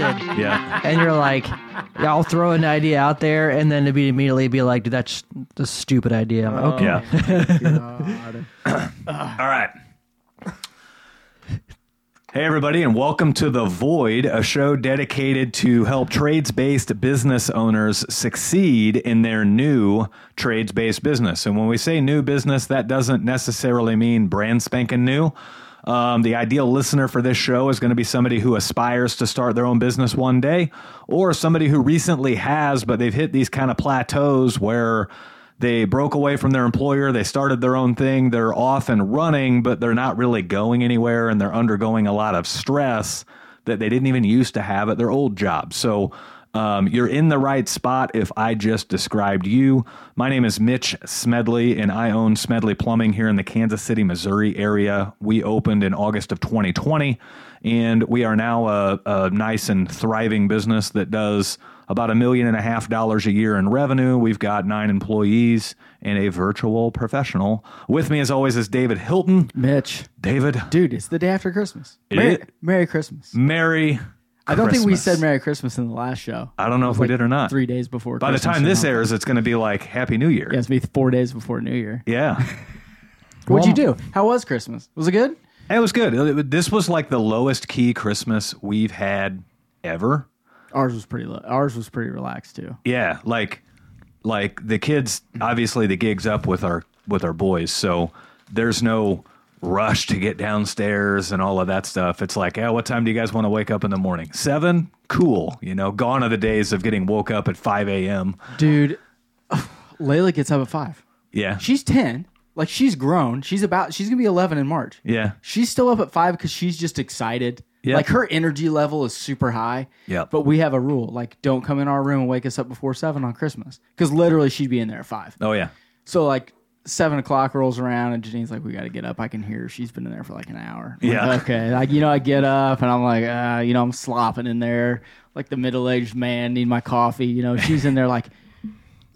interested. Yeah. And you're like, yeah, I'll throw an idea out there, and then to be immediately be like, dude, that's a stupid idea. I'm like, okay. Oh, yeah. All right. Hey, everybody, and welcome to The Void, a show dedicated to help trades based business owners succeed in their new trades based business. And when we say new business, that doesn't necessarily mean brand spanking new. Um, the ideal listener for this show is going to be somebody who aspires to start their own business one day, or somebody who recently has, but they've hit these kind of plateaus where they broke away from their employer, they started their own thing, they're off and running, but they're not really going anywhere and they're undergoing a lot of stress that they didn't even used to have at their old job. So um, you're in the right spot if I just described you. My name is Mitch Smedley, and I own Smedley Plumbing here in the Kansas City, Missouri area. We opened in August of 2020, and we are now a, a nice and thriving business that does about a million and a half dollars a year in revenue. We've got nine employees and a virtual professional. With me, as always, is David Hilton. Mitch, David, dude, it's the day after Christmas. Merry. Merry Christmas. Merry. I don't think we Christmas. said Merry Christmas in the last show. I don't know if we did or not. Three days before. By the Christmas time or this something. airs, it's going to be like Happy New Year. yeah, it's be four days before New Year. Yeah. What'd you do? How was Christmas? Was it good? It was good. It- This was like the lowest key Christmas we've had ever. Ours was pretty. Low. Ours was pretty relaxed too. Yeah, like like the kids obviously the gigs up with our with our boys, so there's no rush to get downstairs and all of that stuff. It's like, yeah, what time do you guys want to wake up in the morning? Seven? Cool. You know, gone are the days of getting woke up at five AM. Dude, Layla gets up at five. Yeah. She's ten. Like she's grown. She's about. She's gonna be eleven in March. Yeah. She's still up at five because she's just excited. Yeah. Like her energy level is super high. Yeah. But we have a rule like don't come in our room and wake us up before seven on Christmas because literally she'd be in there at five. Oh yeah. So like seven o'clock rolls around and Janine's like, we got to get up. I can hear her. she's been in there for like an hour. I'm like, Yeah. okay. Like you know, I get up and I'm like, uh, you know, I'm slopping in there like the middle aged man. Need my coffee. You know, she's in there like.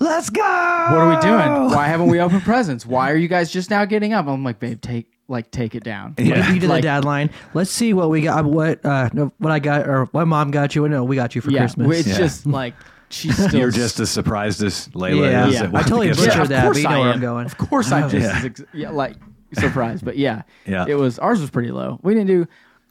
Let's go. What are we doing? Why haven't we opened presents? Why are you guys just now getting up? I'm like, babe, take like take it down. Yeah. You did Like- the dad line. Let's see what we got. What uh, what I got or what mom got you. No, we got you for Yeah, Christmas. it's Yeah. just like she's still You're just as surprised as Layla Yeah. is. Yeah. at what I totally the gifts butchered are. of course but you know I where am. I'm going. Of course, I'm just Yeah. as ex- yeah, like surprised, but yeah, Yeah. it was ours was pretty low. We didn't do,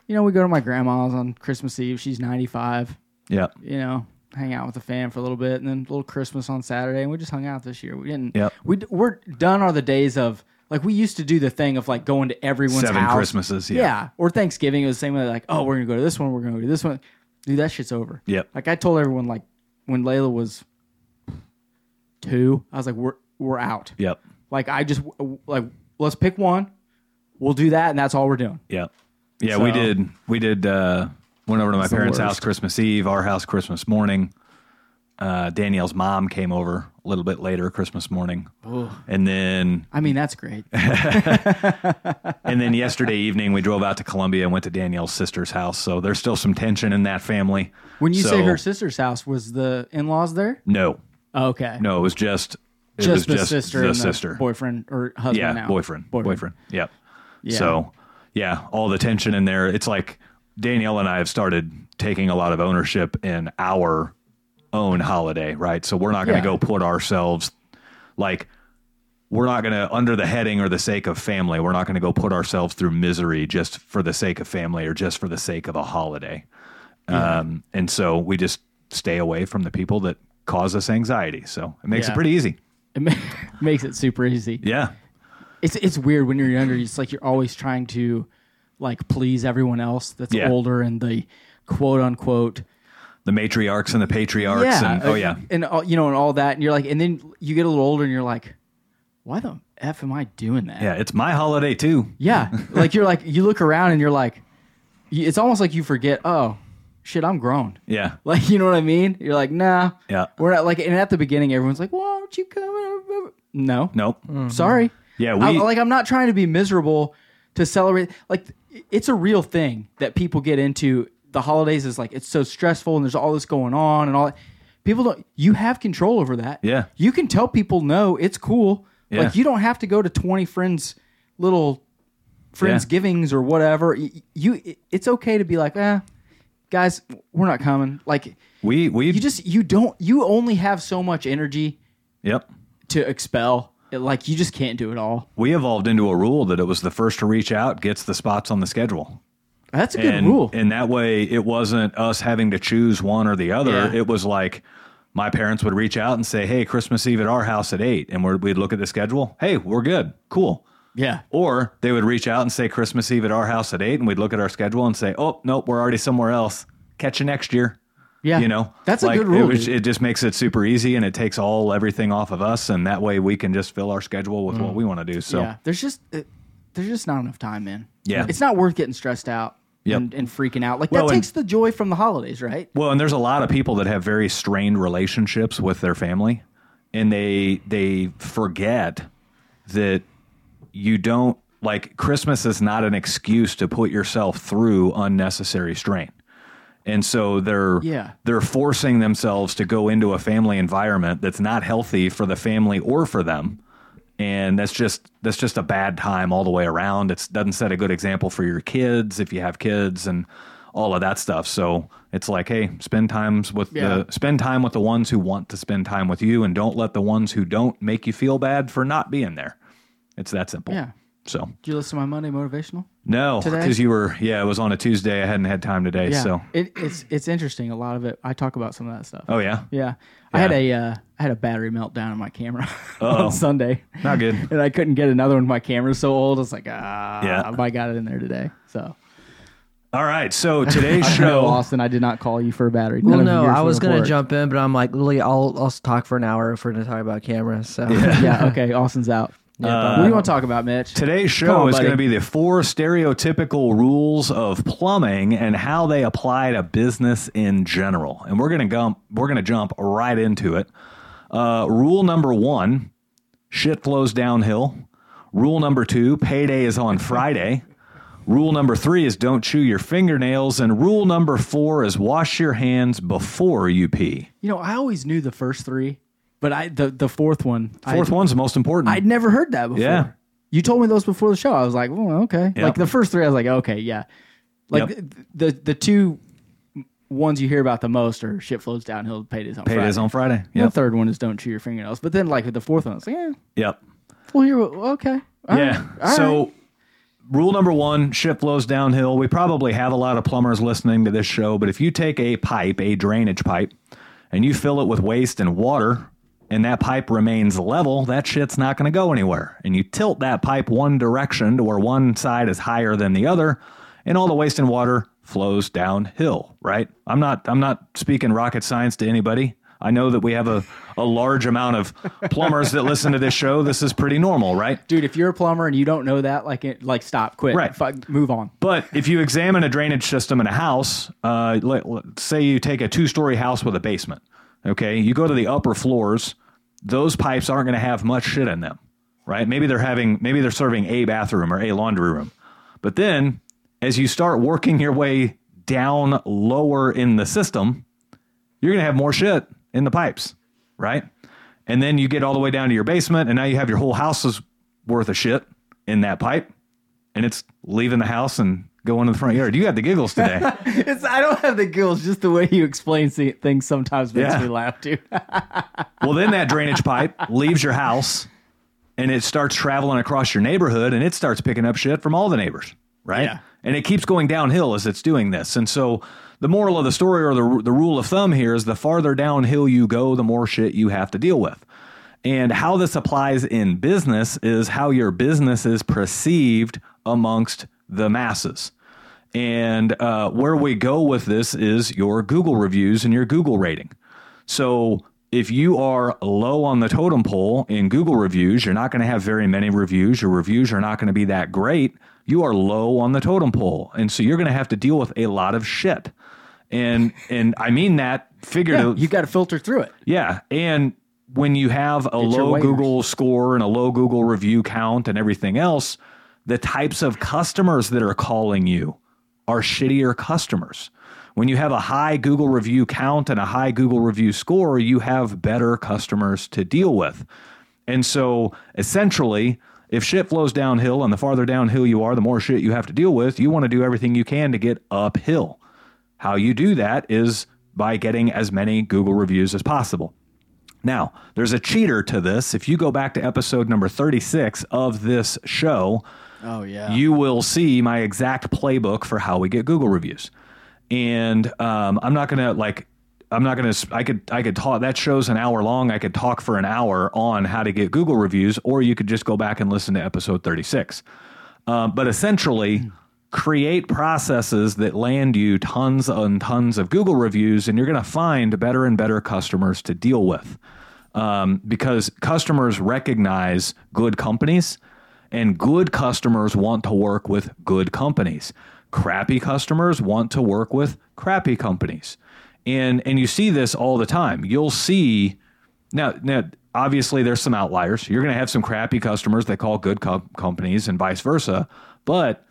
you know, we go to my grandma's on Christmas Eve. She's 95. Yeah. You know, hang out with the fam for a little bit, and then a little Christmas on Saturday, and we just hung out this year. We didn't. Yep. We we're done. Are the days of like we used to do the thing of like going to everyone's Seven house. Christmases, yeah. Or Thanksgiving. It was the same way. Like, oh, we're gonna go to this one. We're gonna go to this one. Dude, that shit's over. Yep. Like I told everyone, like when Layla was two, I was like, we're we're out. Yep. Like I just like let's pick one. We'll do that, and that's all we're doing. Yeah. Yeah, we did we did uh went over to my parents' house Christmas Eve, our house Christmas morning. Uh Danielle's mom came over little bit later Christmas morning. And then I mean, that's great. and then yesterday evening we drove out to Columbia and went to Danielle's sister's house. So there's still some tension in that family. When you So- say her sister's house, was the in-laws there? No. Oh, okay. No, it was just it just was the just sister the and sister. boyfriend or husband yeah, now. boyfriend, boyfriend. Yep. Yeah. So, yeah, all the tension in there. It's like Danielle and I have started taking a lot of ownership in our own holiday, right? So we're not going Yeah. to go put ourselves like we're not going to under the heading or the sake of family. We're not going to go put ourselves through misery just for the sake of family or just for the sake of a holiday. Um, and so we just stay away from the people that cause us anxiety. So it makes it pretty easy. It ma- makes it super easy. Yeah. It's it's weird when you're younger. It's like you're always trying to like please everyone else that's Yeah. older and the quote unquote The matriarchs and the patriarchs and oh uh, yeah. and all, you know and all that and you're like and then you get a little older and you're like why the f am I doing that? Yeah, it's my holiday too. Yeah. like you're like you look around and you're like it's almost like you forget oh shit I'm grown. Yeah. Like you know what I mean? You're like nah. Yeah. We're not like and at the beginning everyone's like why don't you come? No. Nope. Sorry. Yeah, I- we- like I'm not trying to be miserable to celebrate. Like it's a real thing that people get into. The holidays is like it's so stressful and there's all this going on and all. that. People don't. You have control over that. Yeah. You can tell people no, it's cool. Yeah. Like you don't have to go to 20 friends little friends Yeah. givings or whatever. You, it's okay to be like, eh, guys, we're not coming. Like We we you just you don't you only have so much energy yep. to expel. It- like you just can't do it all. We evolved into a rule that it was the first to reach out gets the spots on the schedule. That's a good and, rule. And that way, it wasn't us having to choose one or the other. Yeah. It was like my parents would reach out and say, "Hey, Christmas Eve at our house at 8. and we're, we'd look at the schedule. Hey, we're good, cool. yeah. Or they would reach out and say Christmas Eve at our house at eight, and we'd look at our schedule and say, "Oh, nope, we're already somewhere else. Catch you next year." Yeah. You know, That's Like, a good rule. It, was- it just makes it super easy, and it takes all everything off of us, and that way we can just fill our schedule with what we want to do. So Mm. yeah. There's just it, there's just not enough time, man. Yeah. It's not worth getting stressed out Yep. and, and freaking out. Like that takes the joy from the holidays, right? Well, and there's a lot of people that have very strained relationships with their family, and they they forget that you don't like Christmas is not an excuse to put yourself through unnecessary strain. And so they're Yeah. they're forcing themselves to go into a family environment that's not healthy for the family or for them. And that's just that's just a bad time all the way around. It doesn't set a good example for your kids if you have kids and all of that stuff. So it's like, hey, spend times with Yeah. the spend time with the ones who want to spend time with you, and don't let the ones who don't make you feel bad for not being there. It's that simple. Yeah. So Did you listen to my Monday motivational? no, because you were yeah, it was on a Tuesday. I hadn't had time today. Yeah. So It, it's it's interesting. A lot of it. I talk about some of that stuff. oh yeah, Yeah. I had a uh, I had a battery meltdown on my camera Uh-oh. on Sunday. not good. and I couldn't get another one. My camera's so old. It's like ah, Yeah. I got it in there today. So All right, so today's no, show. Austin, I did not call you for a battery. Well, None of no, I was gonna jump in, but I'm like, Lily, I'll I'll talk for an hour if we're gonna talk about cameras. So yeah, okay. Austin's out. Yeah, what do you want to talk about, Mitch? Today's show on, is buddy. going to be the four stereotypical rules of plumbing and how they apply to business in general. And we're going to jump we're going to jump right into it. Uh, rule number 1, shit flows downhill. Rule number 2, payday is on Friday. Rule number 3 is don't chew your fingernails and rule number 4 is wash your hands before you pee. You know, I always knew the first three, but I the the fourth one, Fourth I, one's the most important. I'd never heard that before. Yeah. You told me those before the show. I was like, well, okay. Yep. Like the first three, I was like, okay, yeah. Like Yep. the, the the two ones you hear about the most are shit flows downhill, paydays on Payday's Friday. on Friday. The third one is don't chew your fingernails. But then like the fourth one, I was like, yeah, Yep. well, here, okay, All yeah. right. So, right. rule number one: shit flows downhill. We probably have a lot of plumbers listening to this show, but if you take a pipe, a drainage pipe, and you fill it with waste and water, and that pipe remains level, that shit's not going to go anywhere. And you tilt that pipe one direction to where one side is higher than the other, and all the waste and water flows downhill. Right? I'm not. I'm not speaking rocket science to anybody. I know that we have a, a large amount of plumbers that listen to this show. This is pretty normal, right? dude, if you're a plumber and you don't know that, like, it, like stop, quit, Right. Fuck, move on. But if you examine a drainage system in a house, uh, let, let- say you take a two story house with a basement, okay, you go to the upper floors, those pipes aren't going to have much shit in them, right? Maybe they're having, maybe they're serving a bathroom or a laundry room. But then as you start working your way down lower in the system, you're going to have more shit in the pipes, right? And then you get all the way down to your basement, and now you have your whole house's worth of shit in that pipe, and it's leaving the house and going to the front yard. You got the giggles today. It's, I don't have the gills. Just the way you explain things sometimes makes Yeah. me laugh, too. well, then that drainage pipe leaves your house, and it starts traveling across your neighborhood, and it starts picking up shit from all the neighbors, right? Yeah. And it keeps going downhill as it's doing this. And so the moral of the story or the, the rule of thumb here is the farther downhill you go, the more shit you have to deal with. And how this applies in business is how your business is perceived amongst the masses. And uh, where we go with this is your Google reviews and your Google rating. So if you are low on the totem pole in Google reviews, you're not going to have very many reviews. Your reviews are not going to be that great. You are low on the totem pole. And so you're going to have to deal with a lot of shit. And and I mean that Yeah, figuratively. you got to filter through it. Yeah, and when you have a your low. Google score and a low Google review count and everything else, the types of customers that are calling you are shittier customers. When you have a high Google review count and a high Google review score, you have better customers to deal with. And so essentially, if shit flows downhill and the farther downhill you are, the more shit you have to deal with, you want to do everything you can to get uphill. how you do that is by getting as many Google reviews as possible. Now, there's a cheater to this. If you go back to episode number 36 of this show, Oh yeah. you will see my exact playbook for how we get Google reviews. And um, I'm not gonna like, I'm not gonna. I could, I could talk. That show's an hour long. I could talk for an hour on how to get Google reviews, or you could just go back and listen to episode 36. Um, but essentially, create processes that land you tons and tons of Google reviews, and you're going to find better and better customers to deal with. Um, because customers recognize good companies, and good customers want to work with good companies. Crappy customers want to work with crappy companies. And and you see this all the time. You'll see now, now, obviously, there's some outliers. You're going to have some crappy customers that call good co- companies, and vice versa. But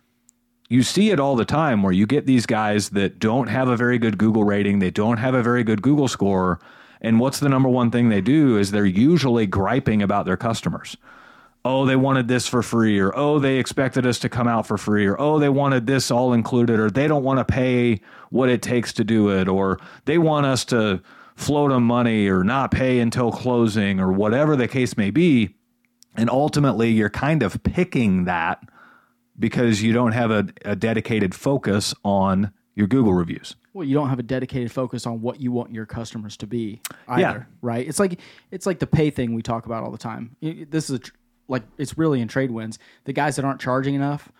you see it all the time where you get these guys that don't have a very good Google rating, they don't have a very good Google score, and what's the number one thing they do is they're usually griping about their customers. Oh, they wanted this for free, or oh, they expected us to come out for free, or oh, they wanted this all included, or they don't want to pay what it takes to do it, or they want us to float them money or not pay until closing, or whatever the case may be. And ultimately, you're kind of picking that because you don't have a, a dedicated focus on your Google reviews. well, you don't have a dedicated focus on what you want your customers to be either, Yeah. right? It's like it's like the pay thing we talk about all the time. This is a, tr- like it's really in trade wins. The guys that aren't charging enough,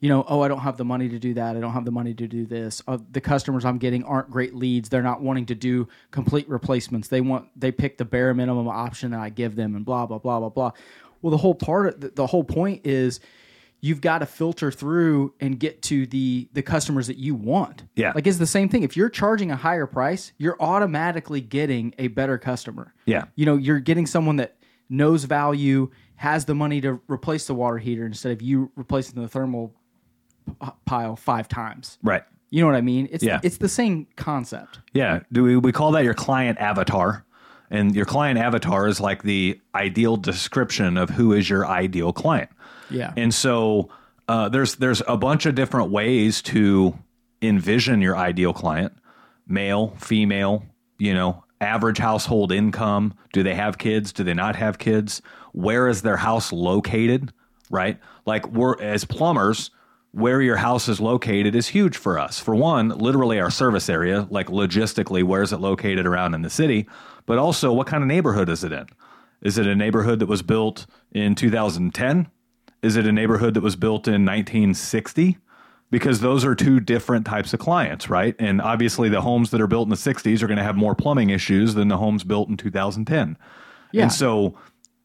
you know, oh, I don't have the money to do that. I don't have the money to do this. Uh, the customers I'm getting aren't great leads. They're not wanting to do complete replacements. They want they pick the bare minimum option that I give them, and blah blah blah blah blah. Well, the whole part, of, the, the whole point is you've got to filter through and get to the the customers that you want. Yeah. Like it's the same thing. If you're charging a higher price, you're automatically getting a better customer. Yeah. You know, you're getting someone that knows value, has the money to replace the water heater instead of you replacing the thermal p- pile five times. Right. You know what I mean? It's Yeah. it's the same concept. Yeah. Do we, we call that your client avatar? And your client avatar is like the ideal description of who is your ideal client. Yeah. And so uh, there's there's a bunch of different ways to envision your ideal client: male, female, you know, average household income. Do they have kids? Do they not have kids? Where is their house located? Right? Like we're as plumbers, where your house is located is huge for us. For one, literally our service area, like logistically, where is it located around in the city? But also, what kind of neighborhood is it in? Is it a neighborhood that was built in 2010? Is it a neighborhood that was built in 1960? Because those are two different types of clients, right? And obviously, the homes that are built in the 60s are going to have more plumbing issues than the homes built in 2010. Yeah. And so,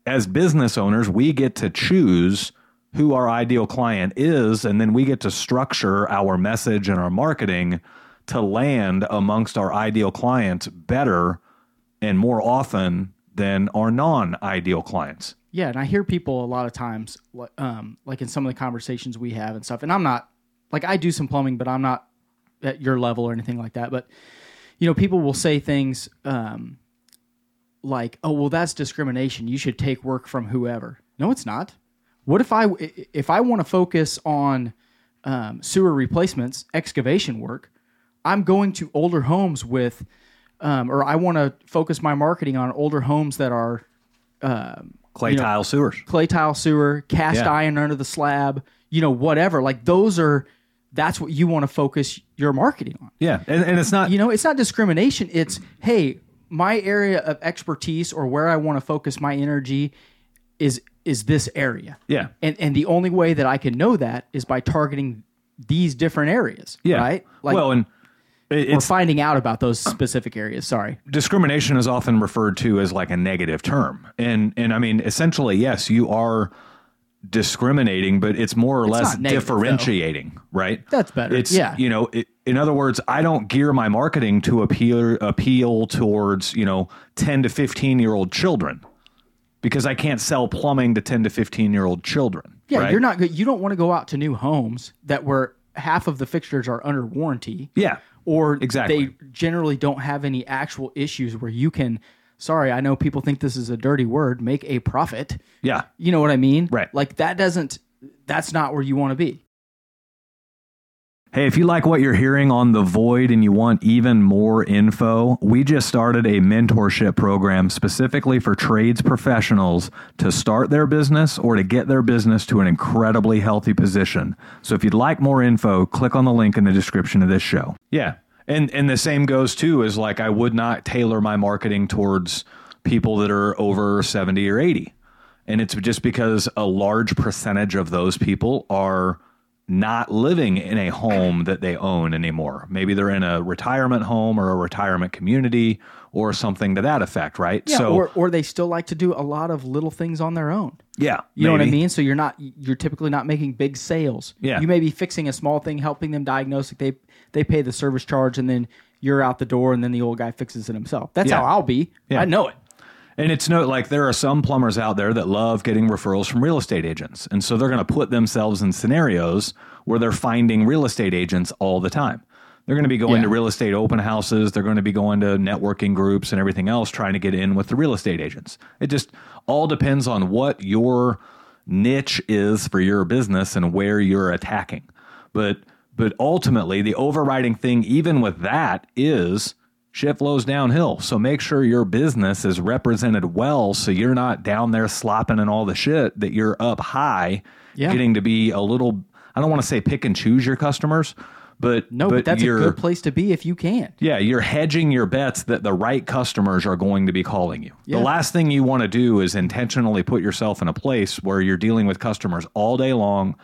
as business owners, we get to choose who our ideal client is, and then we get to structure our message and our marketing to land amongst our ideal clients better and more often than our non ideal clients. Yeah, and I hear people a lot of times, um, like in some of the conversations we have and stuff. And I'm not like I do some plumbing, but I'm not at your level or anything like that. But you know, people will say things um, like, "Oh, well, that's discrimination. You should take work from whoever." No, it's not. What if I if I want to focus on um, sewer replacements, excavation work? I'm going to older homes with, um, or I want to focus my marketing on older homes that are Clay You know- tile sewers. clay tile sewer, cast Yeah. iron under the slab, you know, whatever. Like those are that's what you want to focus your marketing on. Yeah. And, and it's not, You know, it's not discrimination. It's hey, my area of expertise or where I want to focus my energy is is this area. yeah. And and the only way that I can know that is by targeting these different areas. Yeah. Right? Like well, and it's finding out about those specific areas. Sorry. discrimination is often referred to as like a negative term. And, and I mean, essentially, yes, you are discriminating, but it's more or less not negative, though. differentiating, right? That's better. It's Yeah. you know, it, in other words, I don't gear my marketing to appeal appeal towards you know ten to fifteen year old children because I can't sell plumbing to ten to fifteen year old children. Yeah, right? you're not good. You don't want to go out to new homes that where half of the fixtures are under warranty. Yeah, or Exactly. they generally don't have any actual issues where you can sorry i know people think this is a dirty word make a profit yeah. you know what i mean Right. like that doesn't that's not where you want to be Hey, if you like what you're hearing on The Void and you want even more info, we just started a mentorship program specifically for trades professionals to start their business or to get their business to an incredibly healthy position. So if you'd like more info, click on the link in the description of this show. Yeah. And and the same goes too is like I would not tailor my marketing towards people that are over 70 or 80. And it's just because a large percentage of those people are not living in a home that they own anymore. Maybe they're in a retirement home or a retirement community or something to that effect, right? Yeah, so or or they still like to do a lot of little things on their own. yeah, You know what I mean? So you're not you're typically not making big sales. Yeah. You may be fixing a small thing, helping them diagnose it. They they pay the service charge and then you're out the door and then the old guy fixes it himself. That's Yeah. how I'll be. Yeah. I know it. And it's no like there are some plumbers out there that love getting referrals from real estate agents. And so they're going to put themselves in scenarios where they're finding real estate agents all the time. They're going to be going Yeah. to real estate open houses, they're going to be going to networking groups and everything else trying to get in with the real estate agents. It just all depends on what your niche is for your business and where you're attacking. But but ultimately the overriding thing even with that is shit flows downhill. So make sure your business is represented well so you're not down there slopping in all the shit that you're up high Yeah. getting to be a little I don't want to say pick and choose your customers, but No, but, that's a good place to be if you can. yeah, you're hedging your bets that the right customers are going to be calling you. Yeah. The last thing you want to do is intentionally put yourself in a place where you're dealing with customers all day long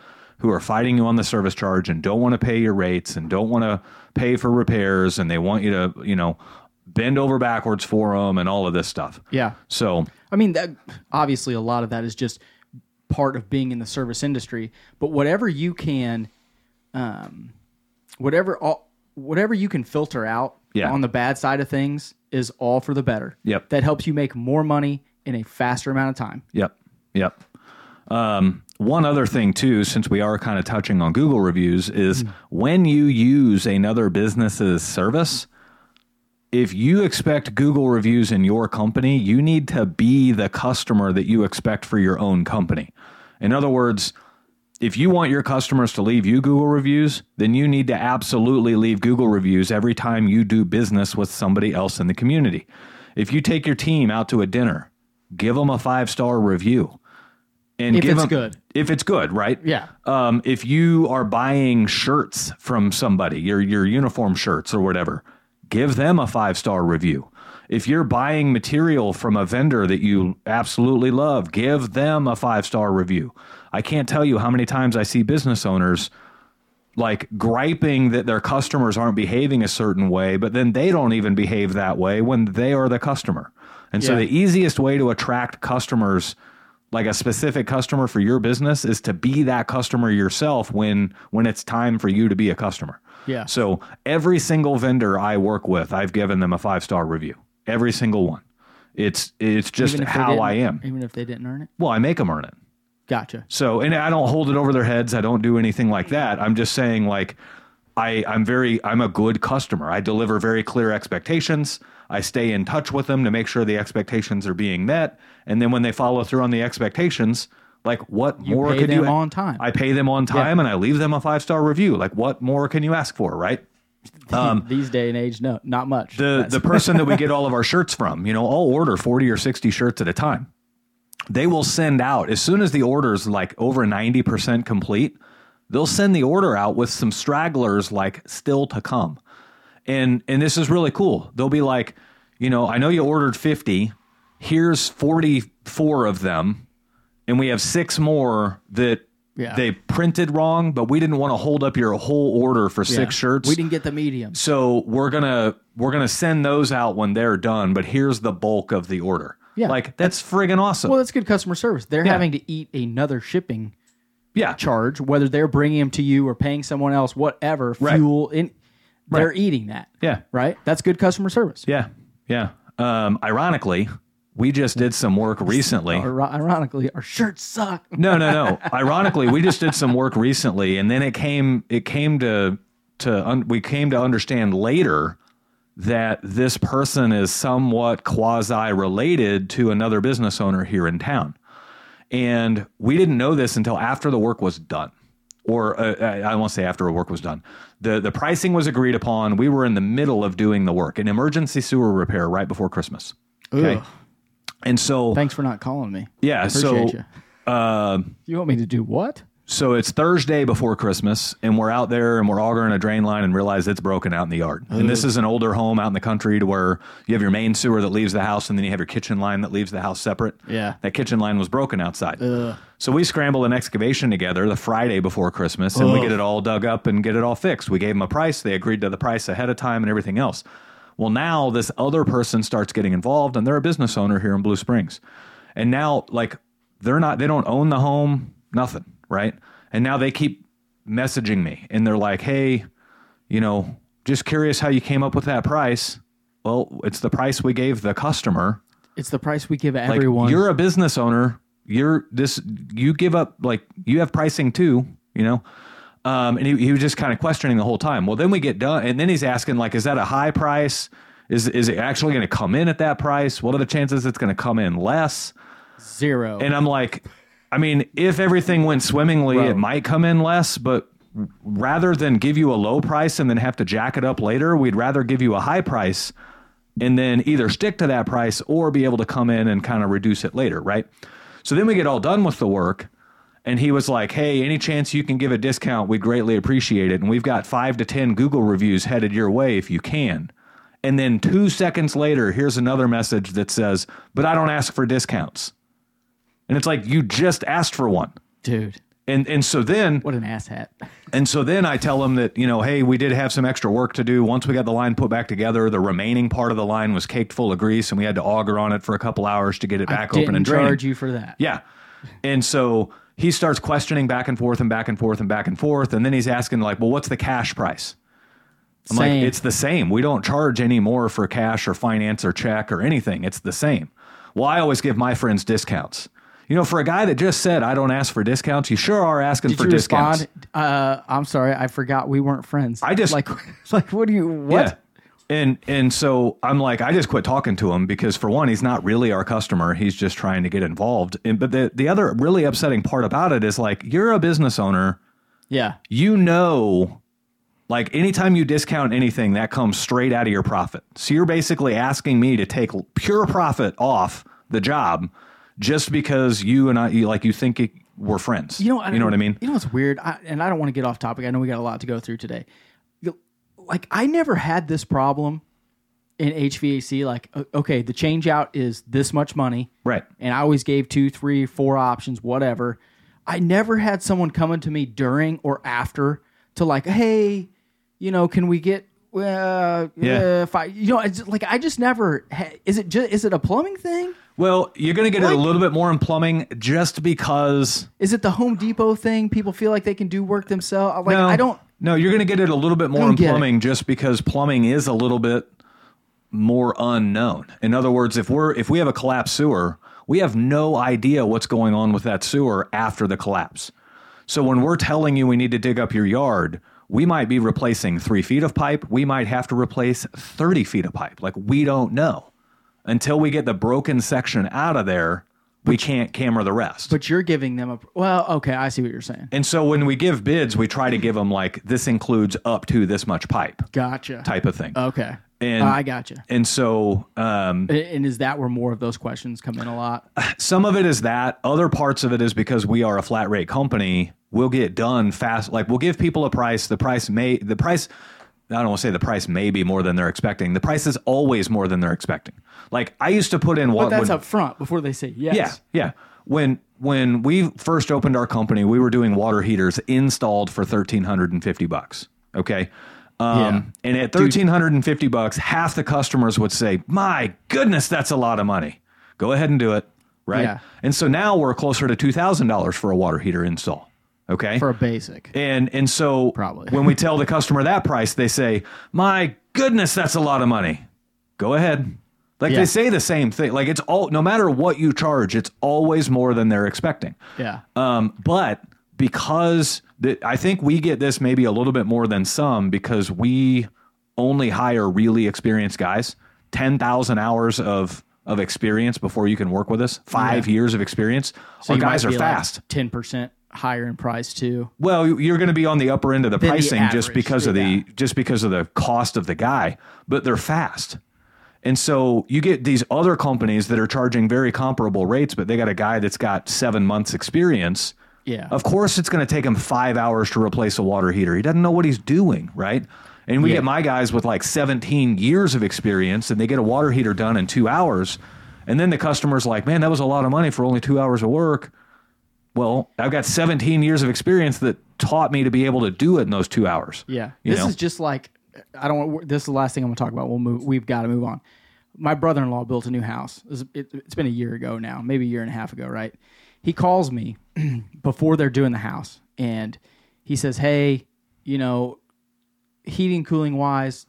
who are fighting you on the service charge and don't want to pay your rates and don't want to pay for repairs and they want you to, you know, bend over backwards for them and all of this stuff. Yeah. So, I mean, that obviously a lot of that is just part of being in the service industry. But whatever you can, um, whatever all, whatever you can filter out Yeah. on the bad side of things is all for the better. Yep. That helps you make more money in a faster amount of time. Yep. Yep. Um, one other thing too, since we are kind of touching on Google reviews, is hmm. when you use another business's service, if you expect Google reviews in your company, you need to be the customer that you expect for your own company. In other words, if you want your customers to leave you Google reviews, then you need to absolutely leave Google reviews every time you do business with somebody else in the community. If you take your team out to a dinner, give them a five star review. And If give it's them- good. If it's good, right? Yeah. Um, if you are buying shirts from somebody, your your uniform shirts or whatever, give them a five star review. If you're buying material from a vendor that you absolutely love, give them a five star review. I can't tell you how many times I see business owners like griping that their customers aren't behaving a certain way, but then they don't even behave that way when they are the customer. And so the easiest way to attract customers like a specific customer for your business is to be that customer yourself when when it's time for you to be a customer. Yeah. So every single vendor I work with, I've given them a five star review. Every single one. It's it's just Even if they how I am. Even if they didn't earn it. Well, I make them earn it. Gotcha. So, and I don't hold it over their heads. I don't do anything like that. I'm just saying, like, I, I'm very, I'm a good customer. I deliver very clear expectations. I stay in touch with them to make sure the expectations are being met. And then when they follow through on the expectations, like, what more pay could you on time. I pay them on time and I leave them a five star review. Like, what more can you ask for, right? Um, These day and age, no, not much. the the person that we get all of our shirts from, you know, I'll order 40 or 60 shirts at a time. They will send out as soon as the order's like over 90% complete, they'll send the order out with some stragglers like still to come. And and this is really cool. They'll be like, you know, I know you ordered 50, here's 44 of them, and we have six more that Yeah. they printed wrong, but we didn't want to hold up your whole order for Yeah. six shirts. We didn't get the medium. So we're gonna we're gonna send those out when they're done, but here's the bulk of the order. Yeah. like that's friggin' awesome. Well, that's good customer service. They're Yeah. having to eat another shipping yeah, charge, whether they're bringing them to you or paying someone else, whatever Right. fuel. They're eating that. yeah, Right. That's good customer service. yeah, yeah. Um, ironically, we just did some work recently. Ironically, our shirts suck. No, no, no. Ironically, we just did some work recently, and then it came it came to to un, we came to understand later that this person is somewhat quasi related to another business owner here in town. And we didn't know this until after the work was done. or uh, I won't say after the work was done. The The pricing was agreed upon. We were in the middle of doing the work, an emergency sewer repair right before Christmas. Okay, Ugh. and so Thanks for not calling me. yeah, so you. uh, You want me to do what? so it's Thursday before Christmas, and we're out there and we're augering a drain line and realize it's broken out in the yard. And this is an older home out in the country to where you have your main sewer that leaves the house, and then you have your kitchen line that leaves the house separate. Yeah. that kitchen line was broken outside. So we scramble an excavation together the Friday before Christmas, and we get oh. it all dug up and get it all fixed. We gave them a price; they agreed to the price ahead of time and everything else. Well, now this other person starts getting involved, and they're a business owner here in Blue Springs, and now like they're not they don't own the home, nothing, right? And now they keep messaging me, and they're like, "Hey, you know, just curious how you came up with that price." Well, it's the price we gave the customer It's the price we give like everyone. you're a business owner you're this you give up like you have pricing too you know um, and he, he was just kind of questioning the whole time well then we get done and then he's asking like is that a high price is is it actually going to come in at that price what are the chances it's going to come in less Zero. and i'm like i mean if everything went swimmingly Bro. it might come in less but rather than give you a low price and then have to jack it up later we'd rather give you a high price and then either stick to that price or be able to come in and kind of reduce it later, right? So then we get all done with the work, and he was like, "Hey, any chance you can give a discount? We'd greatly appreciate it." And we've got five to ten Google reviews headed your way if you can. And then two seconds later, here's another message that says, "But I don't ask for discounts." And it's like you just asked for one. Dude, And and so then what an asshat. And so then I tell him that, you know, hey, we did have some extra work to do. Once we got the line put back together, the remaining part of the line was caked full of grease and we had to auger on it for a couple hours to get it back Didn't open and draining. charge you for that. Yeah. And so he starts questioning back and forth and back and forth and back and forth. And then he's asking, like, well, what's the cash price? I'm Same. like, it's the same. We don't charge any more for cash or finance or check or anything. It's the same. Well, I always give my friends discounts. You know, for a guy that just said I don't ask for discounts, you sure are asking Did for you discounts. respond? Uh, I'm sorry, I forgot we weren't friends. I just- like, like, what do you? What? Yeah. And and so I'm like, I just quit talking to him because for one, he's not really our customer. He's just trying to get involved. And but the the other really upsetting part about it is like you're a business owner. Yeah, You know like anytime you discount anything, that comes straight out of your profit. So you're basically asking me to take pure profit off the job just because you and I you, like you think it, we're friends. you know, I you know what I mean? You know what's weird, I, and I don't want to get off topic. I know we got a lot to go through today. Like, I never had this problem in HVAC. Like, okay, the change out is this much money, Right. and I always gave two, three, four options, whatever. I never had someone coming to me during or after to like, hey, you know, can we get uh, Yeah. uh, fi-" you know, it's like I just never. Is it just is it a plumbing thing? Well, you're going to get it a little bit more in plumbing just because Is it the Home Depot thing? People feel like they can do work themselves. Like no, I don't. No, you're going to get it a little bit more in get it. plumbing just because plumbing is a little bit more unknown. In other words, if we're if we have a collapsed sewer, we have no idea what's going on with that sewer after the collapse. So when we're telling you we need to dig up your yard, we might be replacing three feet of pipe. We might have to replace 30 feet of pipe. Like we don't know. Until we get the broken section out of there, we can't camera the rest. But you're giving them a well. Okay, I see what you're saying. and so when we give bids, we try to give them like this includes up to this much pipe Gotcha. type of thing. Okay, And- I gotcha. And so um, And- And is that where more of those questions come in a lot? some of it is that. Other parts of it is because we are a flat rate company. We'll get done fast. Like we'll give people a price. The price may the price. I don't want to say the price may be more than they're expecting. The price is always more than they're expecting. Like I used to put in what But that's would- up front before they say yes. Yeah, yeah. When when we first opened our company, we were doing water heaters installed for thirteen hundred and fifty bucks. Okay. Um, And at thirteen hundred and fifty bucks, half the customers would say, "My goodness, that's a lot of money. Go ahead and do it." Right. Yeah. And so now we're closer to two thousand dollars for a water heater install. Okay. for a basic. And and so Probably. when we tell the customer that price, they say, "My goodness, that's a lot of money." Go ahead. Like Yeah. they say the same thing. Like it's all no matter what you charge, it's always more than they're expecting. Yeah. Um, but because the, I think we get this maybe a little bit more than some because we only hire really experienced guys. Ten thousand hours of of experience before you can work with us. Five years of experience. Our guys are fast. Ten percent higher in price too. Well, you're going to be on the upper end of the the pricing just because of the yeah. just because of the cost of the guy, but they're fast. And so you get these other companies that are charging very comparable rates, but they got a guy that's got seven months experience. Yeah. Of course, it's going to take him five hours to replace a water heater. He doesn't know what he's doing, right? And we Yeah. get my guys with like 17 years of experience, and they get a water heater done in two hours. And then the customer's like, man, that was a lot of money for only two hours of work. Well, I've got 17 years of experience that taught me to be able to do it in those two hours. Yeah. This know? is just like I don't want this is the last thing I'm going to talk about. We'll move we've got to move on. My brother-in-law built a new house. It, it's been a year ago now, maybe a year and a half ago, right? He calls me before they're doing the house and he says, "Hey, you know, heating cooling wise,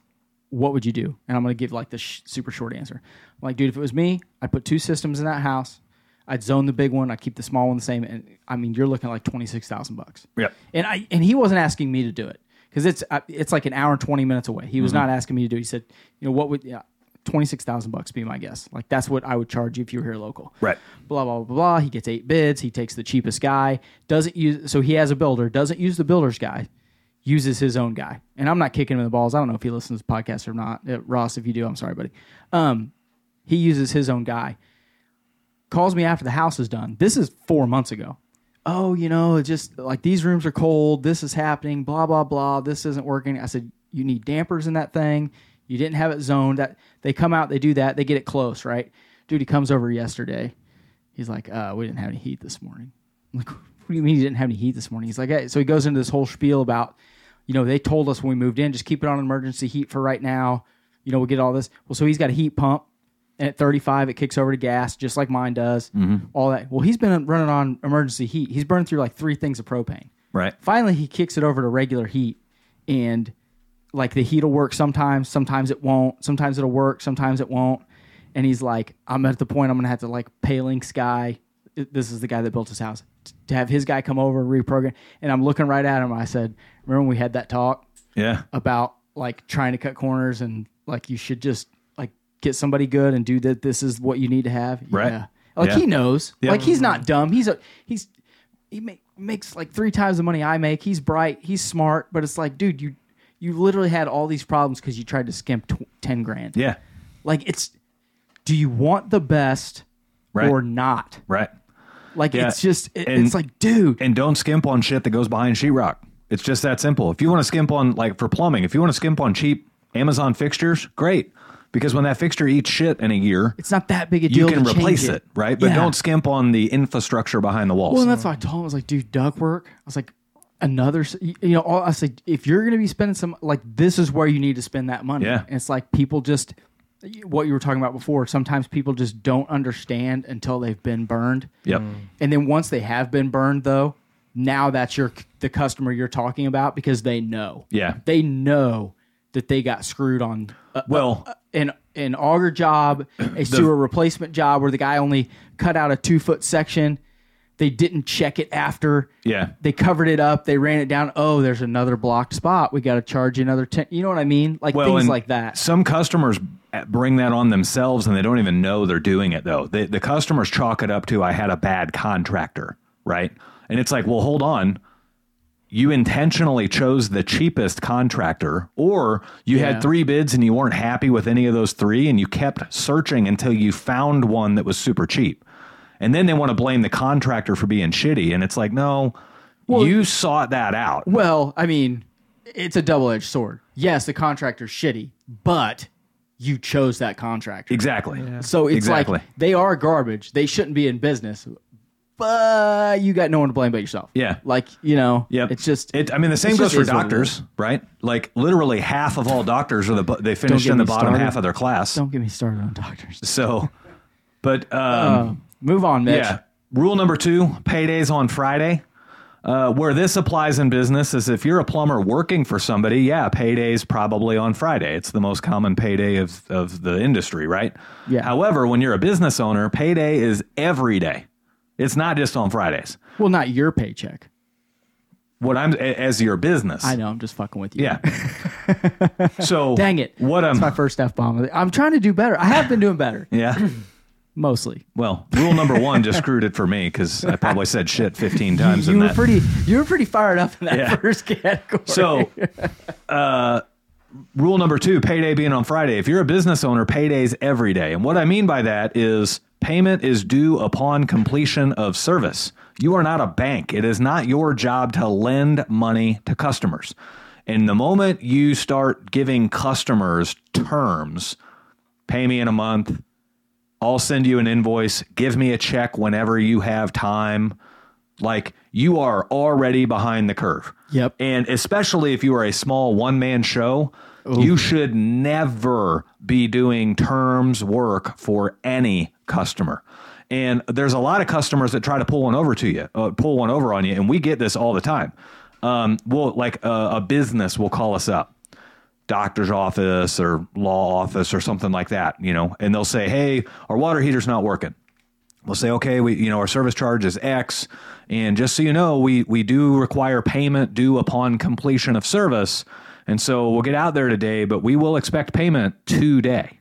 what would you do?" And I'm going to give like the sh- super short answer. I'm like, dude, if it was me, I'd put two systems in that house. I'd zone the big one. I'd keep the small one the same. And I mean, you're looking at like twenty six thousand bucks. Yeah. And I and he wasn't asking me to do it because it's uh, it's like an hour and twenty minutes away. He was not asking me to do. it. He said, you know, what would yeah, twenty six thousand bucks be my guess? Like that's what I would charge you if you were here local. Right. Blah blah blah blah. He gets eight bids. He takes the cheapest guy. Doesn't use so he has a builder. Doesn't use the builder's guy. Uses his own guy. And I'm not kicking him in the balls. I don't know if he listens to the podcast or not. Uh, Ross, if you do, I'm sorry, buddy. Um, he uses his own guy calls me after the house is done. This is four months ago. Oh, you know, it's just like these rooms are cold. This is happening. Blah blah blah. This isn't working. I said you need dampers in that thing. You didn't have it zoned. That they come out, they do that, they get it close, right? Dude, he comes over yesterday. He's like, uh, we didn't have any heat this morning. I'm like, what do you mean you didn't have any heat this morning? He's like, hey. so he goes into this whole spiel about, you know, they told us when we moved in, just keep it on emergency heat for right now. You know, we'll get all this. Well, so he's got a heat pump and at 35 it kicks over to gas just like mine does. Mm-hmm. All that. Well he's been running on emergency heat. He's burned through like three things of propane. Right. finally he kicks it over to regular heat. And like the heat will work sometimes. Sometimes it won't. Sometimes it'll work. Sometimes it won't. And he's like i'm at the point i'm gonna have to like pay link sky this is the guy that built his house. To have his guy come over and reprogram. And i'm looking right at him. I said remember when we had that talk Yeah. about like trying to cut corners and like you should just get somebody good and do that this is what you need to have Right. yeah like Yeah. he knows Yeah. like he's not dumb he's a he's he make, makes like three times the money i make he's bright he's smart but it's like dude you you literally had all these problems because you tried to skimp tw- 10 grand Yeah. like it's do you want the best Right. or not Right. like Yeah. it's just it, And- it's like dude And don't skimp on shit that goes behind sheetrock. It's just that simple. If you want to skimp on like for plumbing, if you want to skimp on cheap Amazon fixtures, great. Because when that fixture eats shit in a year, it's not that big a deal. you can to replace it, right? But Yeah. don't skimp on the infrastructure behind the walls. Well, and that's why I told him I was like, dude, duct work. I was like, another, you you know, I said, if you're going to be spending some, like, this is where you need to spend that money. Yeah. And it's like people just, what you were talking about before. Sometimes people just don't understand until they've been burned, yep. Mm. and then once they have been burned, though, now that's your the customer you're talking about because they know. Yeah. They know that they got screwed on. A, Well- a- an an auger job, a sewer replacement job where the guy only cut out a two foot section. They didn't check it after. Yeah. They covered it up. They ran it down. Oh, there's another blocked spot. We got to charge you another ten. You know what I mean? Like things like that. Some customers bring that on themselves and they don't even know they're doing it though. The, the customers chalk it up to I had a bad contractor, right? And it's like, well, hold on. You intentionally chose the cheapest contractor, or you Yeah. had three bids and you weren't happy with any of those three, and you kept searching until you found one that was super cheap. And then they want to blame the contractor for being shitty. And it's like, no, you sought that out. Well, I mean, it's a double edged sword. Yes, the contractor's shitty, but you chose that contractor. Exactly. So it's Exactly. like they are garbage. They shouldn't be in business. But you got no one to blame but yourself. Yeah. Like, you know, Yep. it's just It, I mean, the same goes for is what it doctors, right? Like literally half of all doctors are the they finished in the bottom started. half of their class. don't get me started on doctors. So, but um, Uh, move on, Mitch. yeah. Rule number two: paydays on Friday. Uh, where this applies in business is if you're a plumber working for somebody, yeah, payday's probably on Friday. It's the most common payday of, of the industry, right? Yeah. However, when you're a business owner, payday is every day. It's not just on Fridays. Well, not your paycheck. What I'm as your business. I know. I'm just fucking with you. Yeah. so Dang it. What I'm That's my first F bomb. I'm trying to do better. I have been doing better. yeah. Mostly. Well, rule number one just screwed it for me because I probably said shit 15 times you in were that. pretty you were pretty fired up in that Yeah. first category. So, uh, rule number two payday being on Friday. If you're a business owner, payday's every day. And what I mean by that is payment is due upon completion of service. You are not a bank. It is not your job to lend money to customers. And the moment you start giving customers terms, pay me in a month, I'll send you an invoice, give me a check whenever you have time. Like you are already behind the curve. Yep. And especially if you are a small one man show, you should never be doing terms work for any customer. And there's a lot of customers that try to pull one over to you, uh, pull one over on you, and we get this all the time. Um, we'll like a, a business will call us up, doctor's office or law office or something like that, you know, and they'll say, "Hey, our water heater's not working." We'll say, okay, we you know our service charge is X, and just so you know, we we do require payment due upon completion of service, and so we'll get out there today, but we will expect payment today.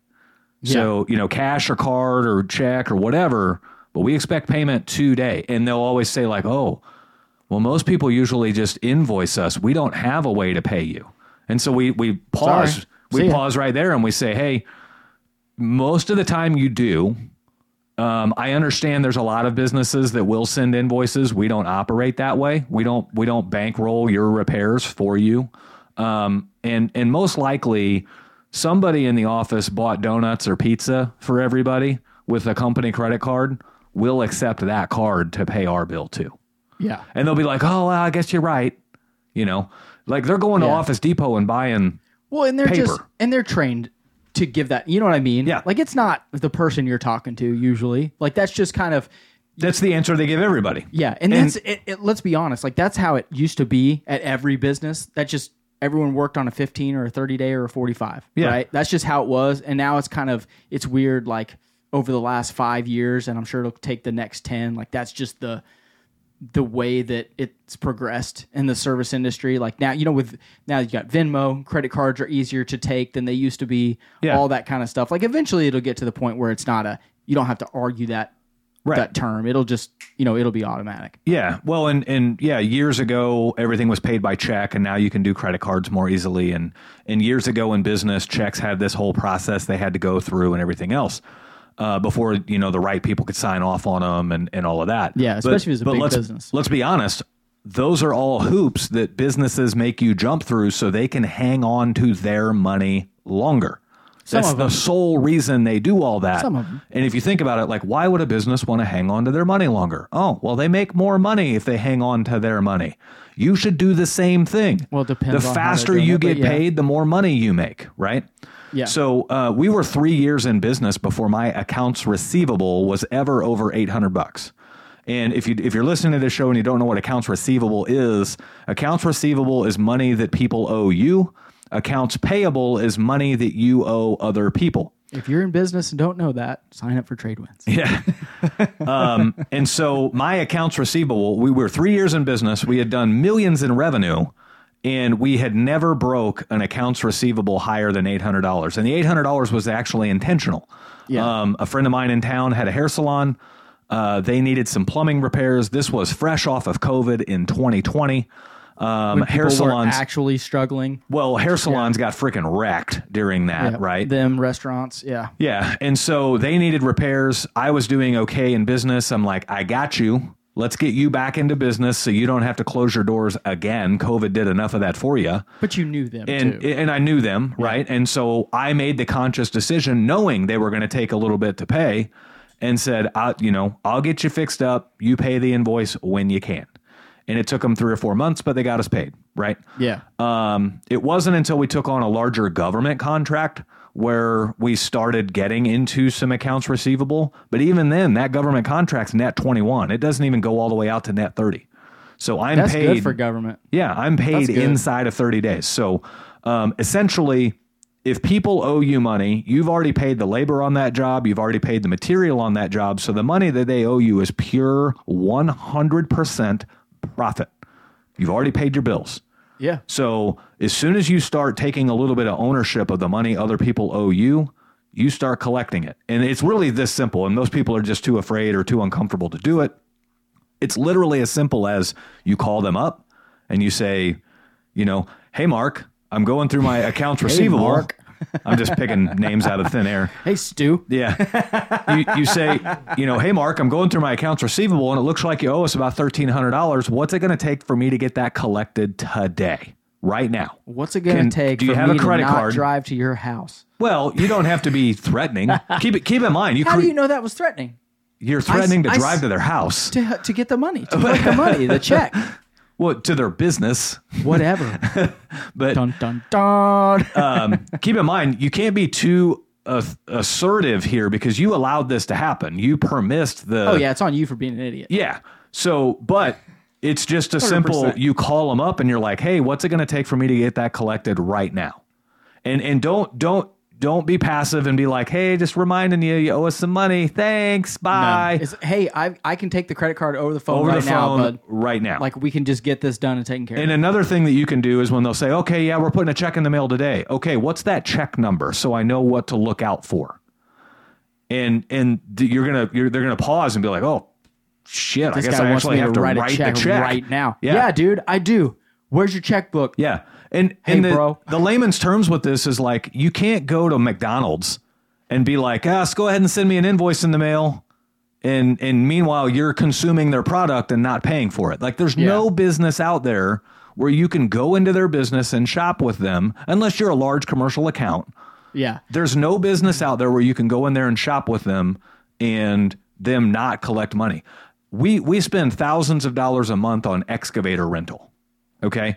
So you know, cash or card or check or whatever, but we expect payment today, and they'll always say like, oh, well, most people usually just invoice us. We don't have a way to pay you, and so we we pause. Sorry. We pause right there and we say, hey, most of the time you do. Um, I understand there's a lot of businesses that will send invoices. We don't operate that way. We don't we don't bankroll your repairs for you. Um, and and most likely somebody in the office bought donuts or pizza for everybody with a company credit card. We'll accept that card to pay our bill too. yeah. And they'll be like, "Oh, well, I guess you're right." You know, like they're going to Office Depot and buying Well, and they're Paper. just and they're trained to give that. You know what I mean? Yeah. Like it's not the person you're talking to usually. Like that's just kind of That's the answer they give everybody. yeah. And, And- that's it, it, let's be honest. Like that's how it used to be at every business. That just everyone worked on a 15 or a 30 day or a 45. Yeah. Right. That's just how it was. And now it's kind of it's weird. Like over the last five years, and I'm sure it'll take the next 10. Like that's just the the way that it's progressed in the service industry. Like now, you know, with now you got Venmo, credit cards are easier to take than they used to be. Yeah. All that kind of stuff. Like eventually, it'll get to the point where it's not a you don't have to argue that Right. that term. It'll just you know it'll be automatic. Yeah. Well, and and yeah, years ago everything was paid by check, and now you can do credit cards more easily. And and years ago in business, checks had this whole process they had to go through and everything else uh, before you know the right people could sign off on them and and all of that. Yeah, especially if it's a big let's, business. Let's be honest. Those are all hoops that businesses make you jump through so they can hang on to their money longer. Some That's the sole reason they do all that. Some of them. And if you think about it, like, why would a business want to hang on to their money longer? Oh, well, they make more money if they hang on to their money. You should do the same thing. Well, it depends The faster you it, get yeah. paid, the more money you make, right? Yeah. So uh, we were three years in business before my accounts receivable was ever over eight hundred bucks. And if you if you're listening to this show and you don't know what accounts receivable is, accounts receivable is money that people owe you. Accounts payable is money that you owe other people. If you're in business and don't know that, sign up for TradeWinds. Yeah. um, and so my accounts receivable, we were three years in business. We had done millions in revenue and we had never broke an accounts receivable higher than $800. And the $800 was actually intentional. Yeah. Um, a friend of mine in town had a hair salon. Uh, they needed some plumbing repairs. This was fresh off of COVID in 2020. Um, hair salons. actually struggling. well, hair salons got freaking wrecked during that, Yeah. right? Them restaurants. Yeah. Yeah. And so they needed repairs. I was doing okay in business. I'm like, I got you. Let's get you back into business so you don't have to close your doors again. COVID did enough of that for you. But you knew them And too. and I knew them, right? And so I made the conscious decision knowing they were going to take a little bit to pay and said, I, you know, I'll get you fixed up. You pay the invoice when you can. And it took them 3 or 4 months, but they got us paid, right? yeah. Um, it wasn't until we took on a larger government contract where we started getting into some accounts receivable. But even then, that government contract's net 21. It doesn't even go all the way out to net 30. So I'm That's paid. good for government. yeah, I'm paid inside of 30 days. So um, essentially, if people owe you money, you've already paid the labor on that job, you've already paid the material on that job. So the money that they owe you is pure 100% profit. You've already paid your bills. Yeah. So as soon as you start taking a little bit of ownership of the money other people owe you, you start collecting it. And it's really this simple. And most people are just too afraid or too uncomfortable to do it. It's literally as simple as you call them up and you say, you know, hey, Mark, I'm going through my accounts receivable. Mark. I'm just picking names out of thin air. Hey, Stu. Yeah. you, you say, you know, hey, Mark, I'm going through my accounts receivable and it looks like you owe us about $1,300. What's it going to take for me to get that collected today, right now? What's it going to take do you for have me a credit card? drive to your house? Well, you don't have to be threatening. keep it. Keep in mind, you How cre- do you know that was threatening? you're threatening to I drive to their house, To, to get the money, to collect the money, the check, well, to their business. whatever. But dun dun dun. um, keep in mind, you can't be too uh, assertive here because you allowed this to happen. You permissed the. oh yeah, it's on you for being an idiot. Yeah. So, but it's just a simple 100%. you call them up and you're like, "Hey, what's it going to take for me to get that collected right now?" And and don't don't don't be passive and be like, "Hey, just reminding you you owe us some money. Thanks. Bye." It's, hey, I I can take the credit card over the phone Over right the now, phone bud. right now. Like we can just get this done and taken care of. and of. another thing that you can do is when they'll say, "Okay, yeah, we're putting a check in the mail today." Okay, what's that check number so I know what to look out for? And and you're gonna you're, they're gonna pause and be like, "Oh, shit! This I guess I actually have to to write, write a check the check right now. Yeah. Yeah. dude, I do. Where's your checkbook? Yeah. And Hey, and the, bro. the layman's terms with this is like you can't go to McDonald's and be like, ah, go ahead and send me an invoice in the mail. And and meanwhile you're consuming their product and not paying for it. Like there's no business out there where you can go into their business and shop with them unless you're a large commercial account. Yeah. There's no business out there where you can go in there and shop with them and them not collect money. We we spend thousands of dollars a month on excavator rental. Okay?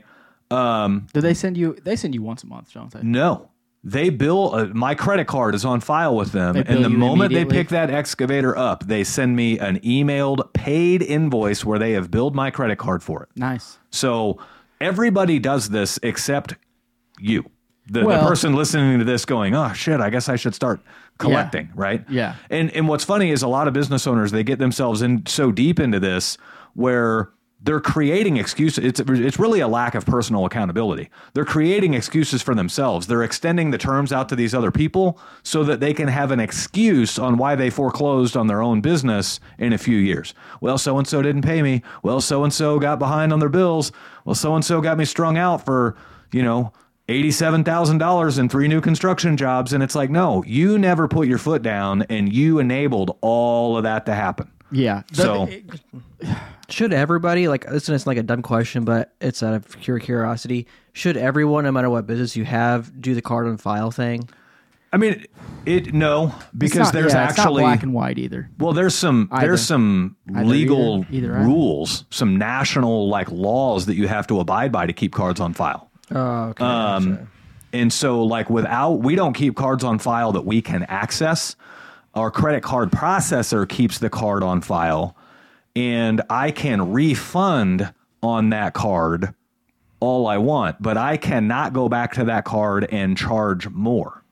Um Do they send you? They send you once a month, don't they? no. They bill uh, my credit card is on file with them They and the you moment they immediately? pick that excavator up, they send me an emailed paid invoice where they have billed my credit card for it. Nice. So everybody does this except you. The, the person listening to this going, "Oh shit, I guess I should start collecting," right? Yeah. And and what's funny is a lot of business owners they get themselves in so deep into this where they're creating excuses. It's it's really a lack of personal accountability. They're creating excuses for themselves. They're extending the terms out to these other people so that they can have an excuse on why they foreclosed on their own business in a few years. Well, so and so didn't pay me. Well, so and so got behind on their bills. Well, so and so got me strung out for, you know, $87,000 in three new construction jobs. And it's like, no, you never put your foot down and you enabled all of that to happen. Yeah. The- So- Should everybody like this is like a dumb question, but it's out of pure curiosity. Should everyone, no matter what business you have, do the card on file thing? I mean, it no it's because not- there's yeah, it's not actually black and white either. well, there's some Either. there's some Either, legal either, either, either. rules, some national like laws that you have to abide by to keep cards on file. Oh, okay. Um, and so, like, without, we don't keep cards on file that we can access. Our credit card processor keeps the card on file, and I can refund on that card all I want, but I cannot go back to that card and charge more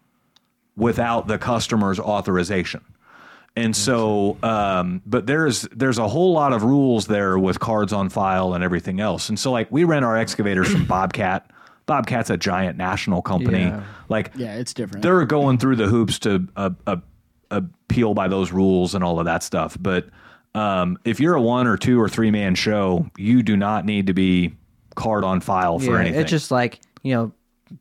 without the customer's authorization. And so, um, but there's there's a whole lot of rules there with cards on file and everything else. And so, like, we rent our excavators from Bobcat. Bobcat's a giant national company. Yeah. Like, Yeah, it's different. they're going through the hoops to uh, uh, appeal by those rules and all of that stuff. But um, if you're a one or two or three man show, you do not need to be card on file for yeah, anything. it's just like you know,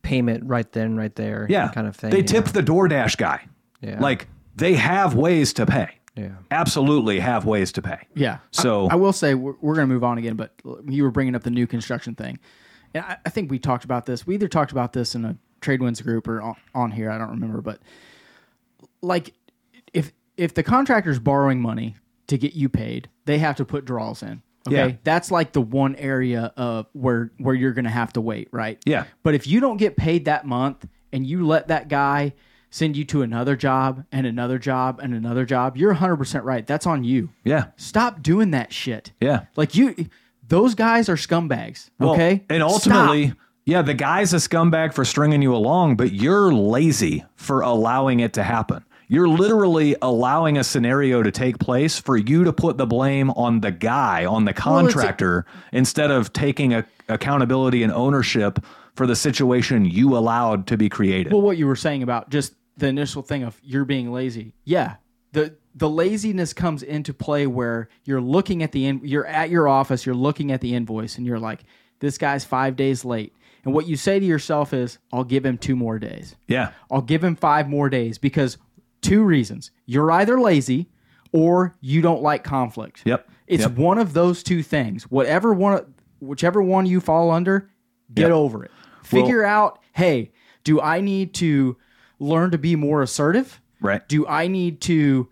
payment right then, right there, yeah, kind of thing. They you tip know? the DoorDash guy. Yeah. Like they have ways to pay. Yeah. Absolutely have ways to pay. Yeah. So- I, I will say we're, we're going to move on again, but you were bringing up the new construction thing, and I, I think we talked about this. We either talked about this in a trade winds group or on, on here. I don't remember, but like if if the contractor's borrowing money to get you paid, they have to put draws in. Okay, Yeah. that's like the one area of where where you're going to have to wait, right? Yeah. But if you don't get paid that month and you let that guy send you to another job and another job and another job, you're 100% right. That's on you. Yeah. Stop doing that shit. Yeah. Like you those guys are scumbags, Well, okay? And ultimately, Stop. yeah, the guy's a scumbag for stringing you along, but you're lazy for allowing it to happen. You're literally allowing a scenario to take place for you to put the blame on the guy, on the it's a- contractor, instead of taking a, accountability and ownership for the situation you allowed to be created. Well, what you were saying about just the initial thing of you're being lazy. Yeah. The the laziness comes into play where you're looking at the in, you're at your office, you're looking at the invoice and you're like this guy's 5 days late. And what you say to yourself is I'll give him 2 more days. Yeah. I'll give him 5 more days because two reasons. You're either lazy or you don't like conflict. Yep. It's Yep. one of those two things. Whatever one whichever one you fall under, get Yep. over it. Figure out, hey, do I need to learn to be more assertive? Right. Do I need to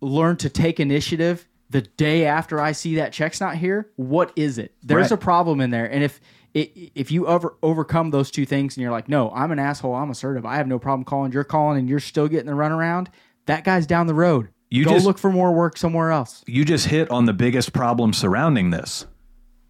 learn to take initiative the day after I see that check's not here? What is it? There's Right. a problem in there. And if it, if you over, overcome those two things and you're like, no, I'm an asshole, I'm assertive, I have no problem calling, you're calling and you're still getting the runaround, that guy's down the road. You Go just- look for more work somewhere else. You just hit on the biggest problem surrounding this.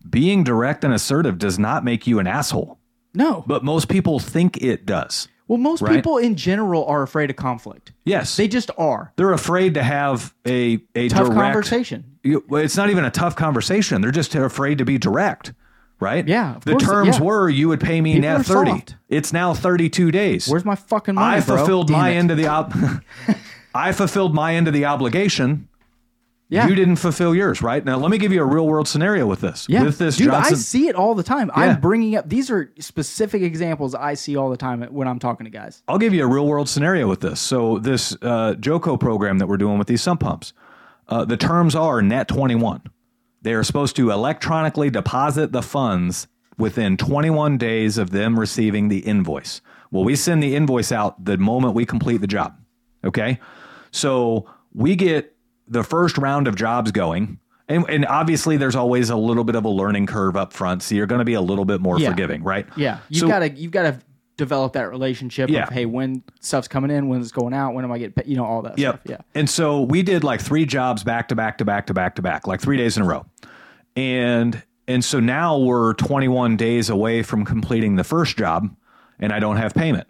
Being direct and assertive does not make you an asshole, No. but most people think it does. Well, most Right. people in general are afraid of conflict. Yes. They just are. they're afraid to have a a Tough direct conversation. It's not even a tough conversation. They're just afraid to be direct, right? Yeah, The course, terms yeah. were you would pay me People now thirty. soft. It's now thirty-two days. Where's my fucking money, I fulfilled Damn my end of the ob- I fulfilled my end of the obligation. Yeah. You didn't fulfill yours, right? Now let me give you a real world scenario with this. Yeah. With this Dude, Johnson I see it all the time. Yeah. I'm bringing up these are specific examples I see all the time when I'm talking to guys. I'll give you a real world scenario with this. So this uh, Joco program that we're doing with these sump pumps, uh, the terms are net 21. They are supposed to electronically deposit the funds within 21 days of them receiving the invoice. Well, we send the invoice out the moment we complete the job. Okay. So we get the first round of jobs going. And, and obviously, there's always a little bit of a learning curve up front. So you're going to be a little bit more Yeah. forgiving, right? Yeah. You've So- got to you've got to develop that relationship Yeah. of hey, when stuff's coming in, when it's going out, when am I getting paid, you know, all that Yep. stuff. Yeah. And so we did like three jobs back to back to back to back to back, like three days in a row. And and so now we're 21 days away from completing the first job and I don't have payment.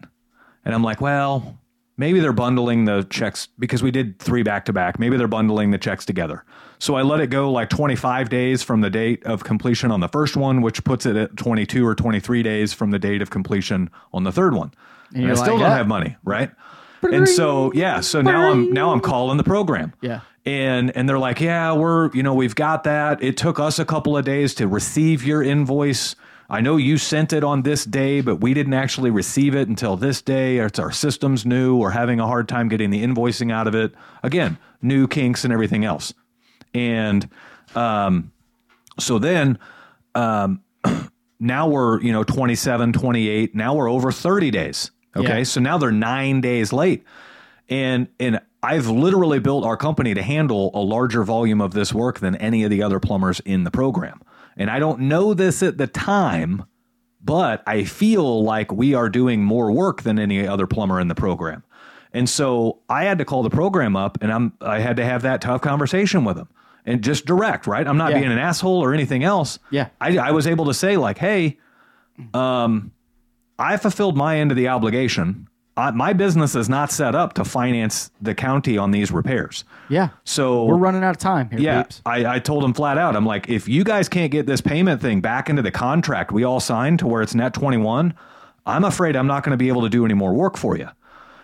And I'm like, well, maybe they're bundling the checks because we did three back to back. Maybe they're bundling the checks together. So I let it go like 25 days from the date of completion on the first one, which puts it at 22 or 23 days from the date of completion on the third one. And, I you're still like, don't "Yeah." have money, right? And so yeah, so now I'm now I'm calling the program. Yeah. And and they're like, "Yeah, we're, you know, we've got that. It took us a couple of days to receive your invoice. I know you sent it on this day, but we didn't actually receive it until this day. It's our system's new. We're having a hard time getting the invoicing out of it. Again, new kinks and everything else. And um so then um now we're, you know, 27, 28. Now we're over 30 days. Okay? Yeah. So now they're 9 days late and and I've literally built our company to handle a larger volume of this work than any of the other plumbers in the program. And I don't know this at the time, but I feel like we are doing more work than any other plumber in the program. And so I had to call the program up and I'm I had to have that tough conversation with them. And just direct, right? I'm not Yeah. being an asshole or anything else. Yeah. I, I was able to say like, "Hey, um, I fulfilled my end of the obligation. I, my business is not set up to finance the county on these repairs. Yeah. So We're running out of time here, yeah, peeps. I, I told him flat out. I'm like, if you guys can't get this payment thing back into the contract we all signed to where it's net 21, I'm afraid I'm not going to be able to do any more work for you.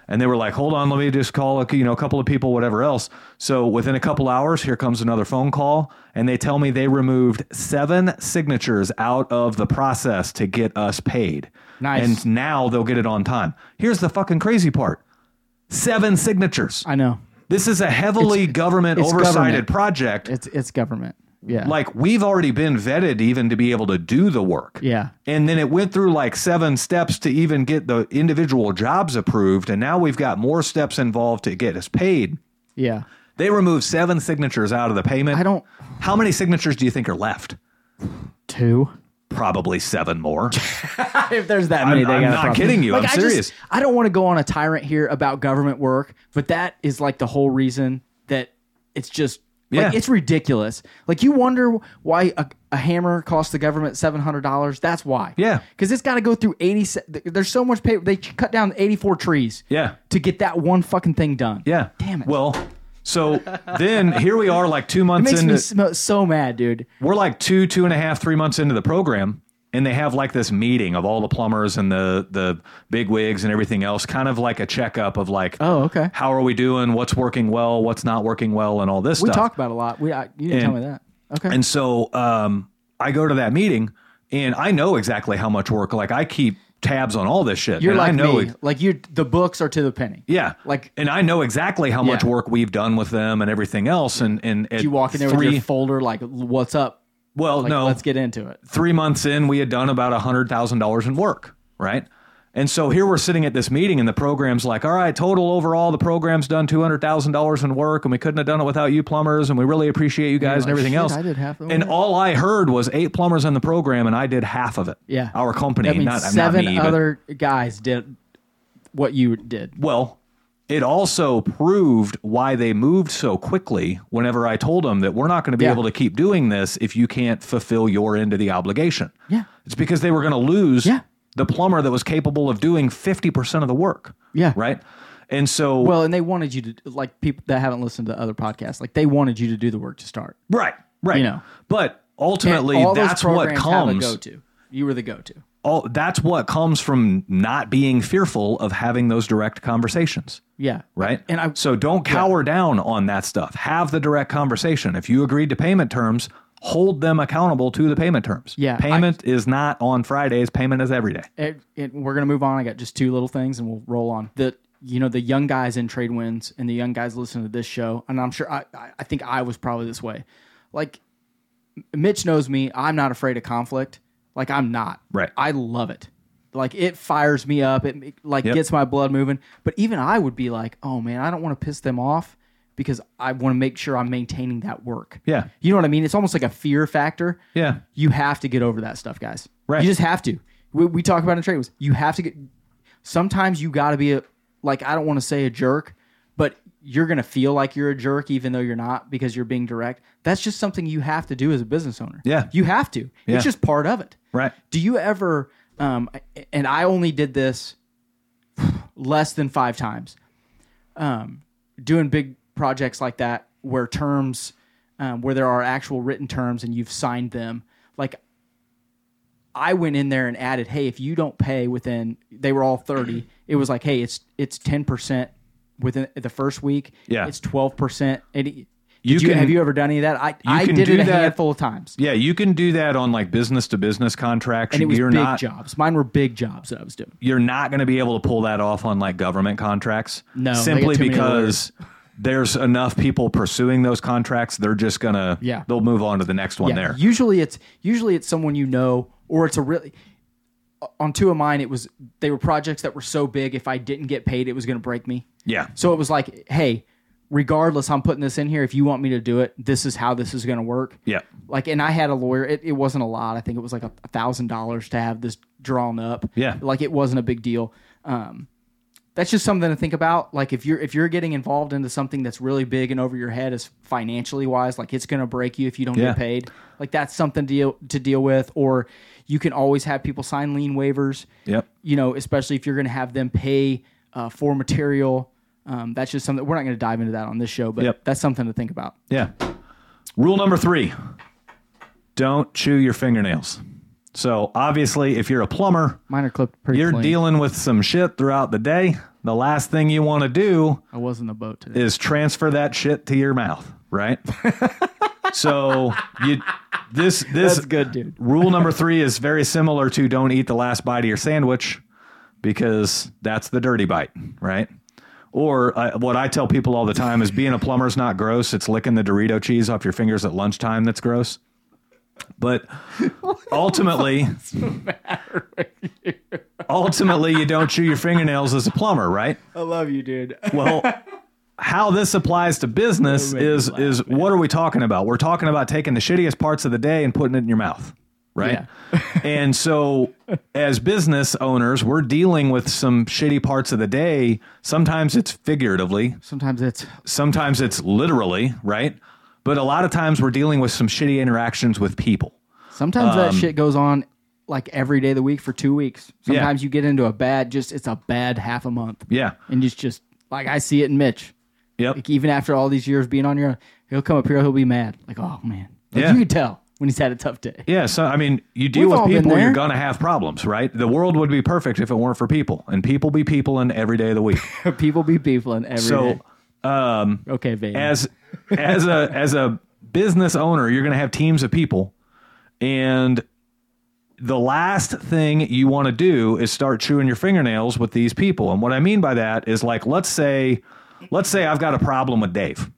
And they were like, hold on, let me just call a, you know, a couple of people, whatever else. So within a couple hours, here comes another phone call. And they tell me they removed seven signatures out of the process to get us paid. Nice. And now they'll get it on time. Here's the fucking crazy part seven signatures. I know. This is a heavily government it's oversighted government. project. It's it's government. Yeah. like we've already been vetted even to be able to do the work. Yeah. And then it went through like seven steps to even get the individual jobs approved. And now we've got more steps involved to get us paid. Yeah. They removed seven signatures out of the payment. I don't How many signatures do you think are left? two. Probably seven more. if there's that many, I'm- I'm not problem. kidding you. I'm I just- serious. I don't want to go on a tyrant here about government work, but that is like the whole reason that it's just like it's ridiculous. Like you wonder why a, a hammer costs the government seven hundred dollars. That's why. Yeah. because it's got to go through eighty. There's so much paper. They cut down eighty four trees. Yeah. to get that one fucking thing done. Yeah. Damn it. Well, so then here we are like two it months makes into me so mad, dude. we're like two, two and a half, three months into the program, and they have like this meeting of all the plumbers and the the big wigs and everything else, kind of like a checkup of like, Oh, okay. how are we doing? What's working well? What's not working well? And all this stuff. We stuff. talked about a lot. We I, you didn't tell me that. Okay. And so um, I go to that meeting, and I know exactly how much work. Like I keep tabs on all this shit. You're and like I know me. like you, the books are to the penny. Yeah, Like- and I know exactly how much work we've done with them and everything else. And and You walk in there three, with your folder, like, "What's up?" Well, Like, no, let's get into it. three months in, we had done about a hundred thousand dollars in work, right? And so here we're sitting at this meeting, and the program's like, "All right, total overall, the program's done two hundred thousand dollars in work, and we couldn't have done it without you plumbers, and we really appreciate you guys and like, everything "Shit, else." I did half of and all I heard was eight plumbers in the program, and I did half of it. Yeah. our company, That means not, not seven me, but- other guys did what you did. Well, it also proved why they moved so quickly whenever I told them that we're not going to be Yeah. able to keep doing this if you can't fulfill your end of the obligation. Yeah. It's because they were going to lose Yeah. the plumber that was capable of doing 50% of the work. Yeah. Right. And so, Well, and they wanted you to like people that haven't listened to other podcasts, like they wanted you to do the work to start. right, right. You know. but ultimately, that's what programs have a comes. go-to. You were the go-to. All, that's what comes from not being fearful of having those direct conversations. Yeah. right? And I so don't cower down on that stuff. Have the direct conversation. If you agreed to payment terms, hold them accountable to the payment terms. Yeah, payment is not on Fridays. Payment is every day. it, it, we're gonna move on. I got just two little things, and we'll roll on. The you know the young guys in trade winds and the young guys listening to this show, and I'm sure I I, I think I was probably this way. Like Mitch knows me. I'm not afraid of conflict. Like I'm not. Right. I love it. Like it fires me up. It it, like Yep. gets my blood moving. But even I would be like, oh man, I don't want to piss them off because I want to make sure I'm maintaining that work. Yeah. You know what I mean? It's almost like a fear factor Yeah. you have to get over that stuff, guys. Right. You just have to. We, we talk about in trade. You have to get. Sometimes you got to be a like I don't want to say a jerk, but you're gonna feel like you're a jerk even though you're not because you're being direct. That's just something you have to do as a business owner. Yeah. you have to. Yeah. It's just part of it. Right. Do you ever? Um, and I only did this less than five times. Um, doing big projects like that where terms, um, where there are actual written terms and you've signed them. Like I went in there and added, hey, if you don't pay within, they were all thirty. It was like, hey, it's it's ten percent within the first week. Yeah. it's twelve percent. You you, can- have you ever done any of that? I I can did do it a that- handful of times, Yeah, you can do that on like business to business contracts. and it was you're big not jobs. Mine were big jobs that I was doing. you're not going to be able to pull that off on like government contracts. No, simply get too many because there's enough people pursuing those contracts. They're just gonna Yeah. they'll move on to the next one there. Usually it's usually it's someone you know, or it's a really. On two of mine, it was they were projects that were so big. If I didn't get paid, it was going to break me. yeah, So it was like, hey, regardless, I'm putting this in here. If you want me to do it, this is how this is going to work. yeah, Like, and I had a lawyer. It, it wasn't a lot. I think it was like a thousand dollars to have this drawn up. Yeah. Like it wasn't a big deal. Um, that's just something to think about. Like if you're if you're getting involved into something that's really big and over your head as financially wise, like it's going to break you if you don't Yeah. get paid. Like that's something to deal to deal with. Or you can always have people sign lien waivers. Yep. You know, especially if you're going to have them pay uh, for material. Um, that's just something we're not going to dive into that on this show, but Yep. that's something to think about. yeah. Rule number three: don't chew your fingernails. So obviously, if you're a plumber, Mine are clipped pretty you're clean. dealing with some shit throughout the day. The last thing you want to do I was in the boat today. is transfer that shit to your mouth, right? so you this this That's good, dude. Rule number three is very similar to don't eat the last bite of your sandwich because that's the dirty bite, right? Or uh, what I tell people all the time is being a plumber's not gross. It's licking the Dorito cheese off your fingers at lunchtime that's gross. But ultimately, ultimately, you don't chew your fingernails as a plumber, right? I love you, dude. Well, how this applies to business That made me is laugh, is what are we talking about? We're talking about taking the shittiest parts of the day and putting it in your mouth, right? and so, as business owners, we're dealing with some shitty parts of the day. Sometimes it's figuratively, Sometimes it's sometimes it's literally, right? But a lot of times we're dealing with some shitty interactions with people. sometimes Um, that shit goes on like every day of the week for two weeks. Sometimes you get into a bad, just it's a bad half a month, Yeah. and it's just like I see it in Mitch. Yep. Like even after all these years being on your, own, he'll come up here, he'll be mad. Like, oh man, like, Yeah. you can tell. when he's had a tough day. Yeah, so I mean, you deal We've with people, you're gonna have problems, right? The world would be perfect if it weren't for people, and people be people in every day of the week. People be people in every so, day. um, Okay, Vane. as as a as a business owner, you're gonna have teams of people, and the last thing you want to do is start chewing your fingernails with these people. And what I mean by that is like, let's say, let's say I've got a problem with Dave,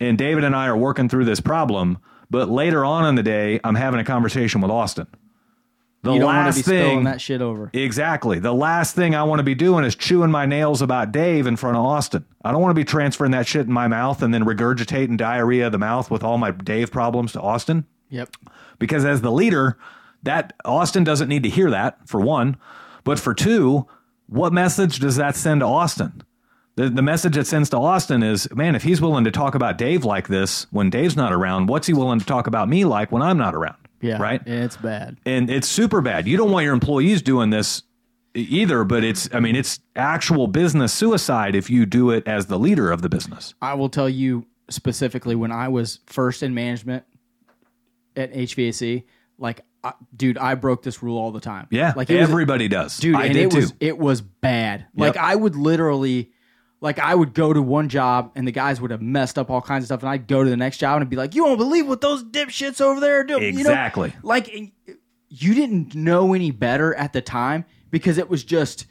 and David and I are working through this problem. But later on in the day, I'm having a conversation with Austin. The you last be thing, that shit over. exactly. The last thing I want to be doing is chewing my nails about Dave in front of Austin. I don't want to be transferring that shit in my mouth and then regurgitating diarrhea of the mouth with all my Dave problems to Austin Yep. because as the leader, that Austin doesn't need to hear that for one, but for two, what message does that send to Austin? The, the message it sends to Austin is, man, if he's willing to talk about Dave like this when Dave's not around, what's he willing to talk about me like when I'm not around? Yeah. Right. It's bad. And it's super bad. You don't want your employees doing this either, but it's, I mean, it's actual business suicide if you do it as the leader of the business. I will tell you specifically when I was first in management at HVAC, like, I, dude, I broke this rule all the time. Yeah. like it was- everybody does. dude, I and did it too. was it was bad. Like I would literally, like I would go to one job and the guys would have messed up all kinds of stuff, and I'd go to the next job and I'd be like, "You won't believe what those dipshits over there are doing." You know? Exactly. like you didn't know any better at the time because it was just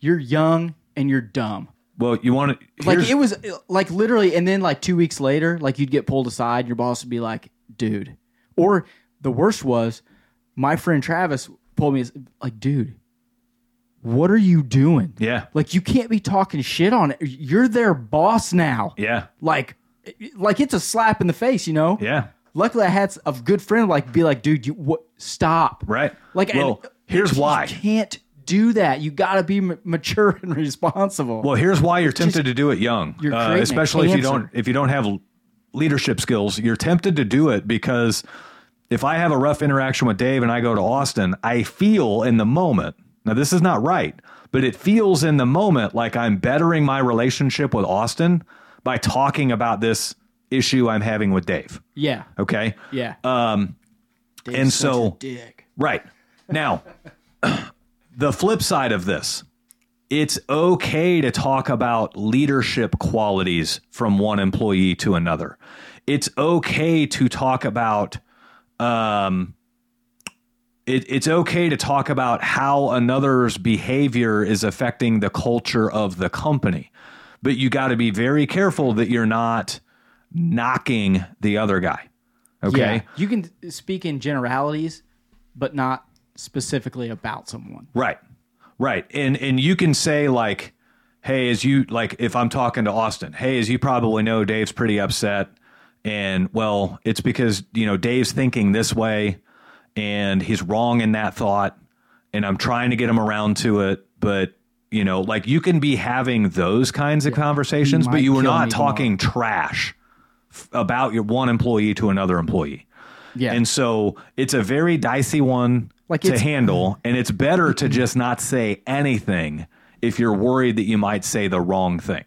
you're young and you're dumb. well, you want to, Like it was like literally, and then like two weeks later, like you'd get pulled aside. Your boss would be like, "Dude," or the worst was my friend Travis pulled me like, "Dude, what are you doing? yeah. Like you can't be talking shit on it. You're their boss now. Yeah. Like, like it's a slap in the face, you know. Yeah. Luckily, I had a good friend like be like, "Dude, you what? Stop." Right. Like, well, and- here's you why. You can't do that. You got to be m- mature and responsible. Well, here's why you're tempted to do it young, You're uh, especially if you don't if you don't have leadership skills. You're tempted to do it because if I have a rough interaction with Dave and I go to Austin, I feel in the moment. Now this is not right, but it feels in the moment like I'm bettering my relationship with Austin by talking about this issue I'm having with Dave. yeah, Okay. yeah. Um, Dave's and so- dick. Right. Now, the flip side of this, it's okay to talk about leadership qualities from one employee to another. It's okay to talk about um it, it's okay to talk about how another's behavior is affecting the culture of the company. But you got to be very careful that you're not knocking the other guy. Okay? Yeah, you can speak in generalities, but not specifically about someone. Right. Right. And and you can say like, hey, as you like if I'm talking to Austin, hey, as you probably know, Dave's pretty upset. And well, it's because, you know, Dave's thinking this way and he's wrong in that thought. And I'm trying to get him around to it. But, you know, like you can be having those kinds of conversations, but you are not talking trash f- about your one employee to another employee. Yeah, And so it's a very dicey one Like to handle, and it's better to just not say anything if you're worried that you might say the wrong thing.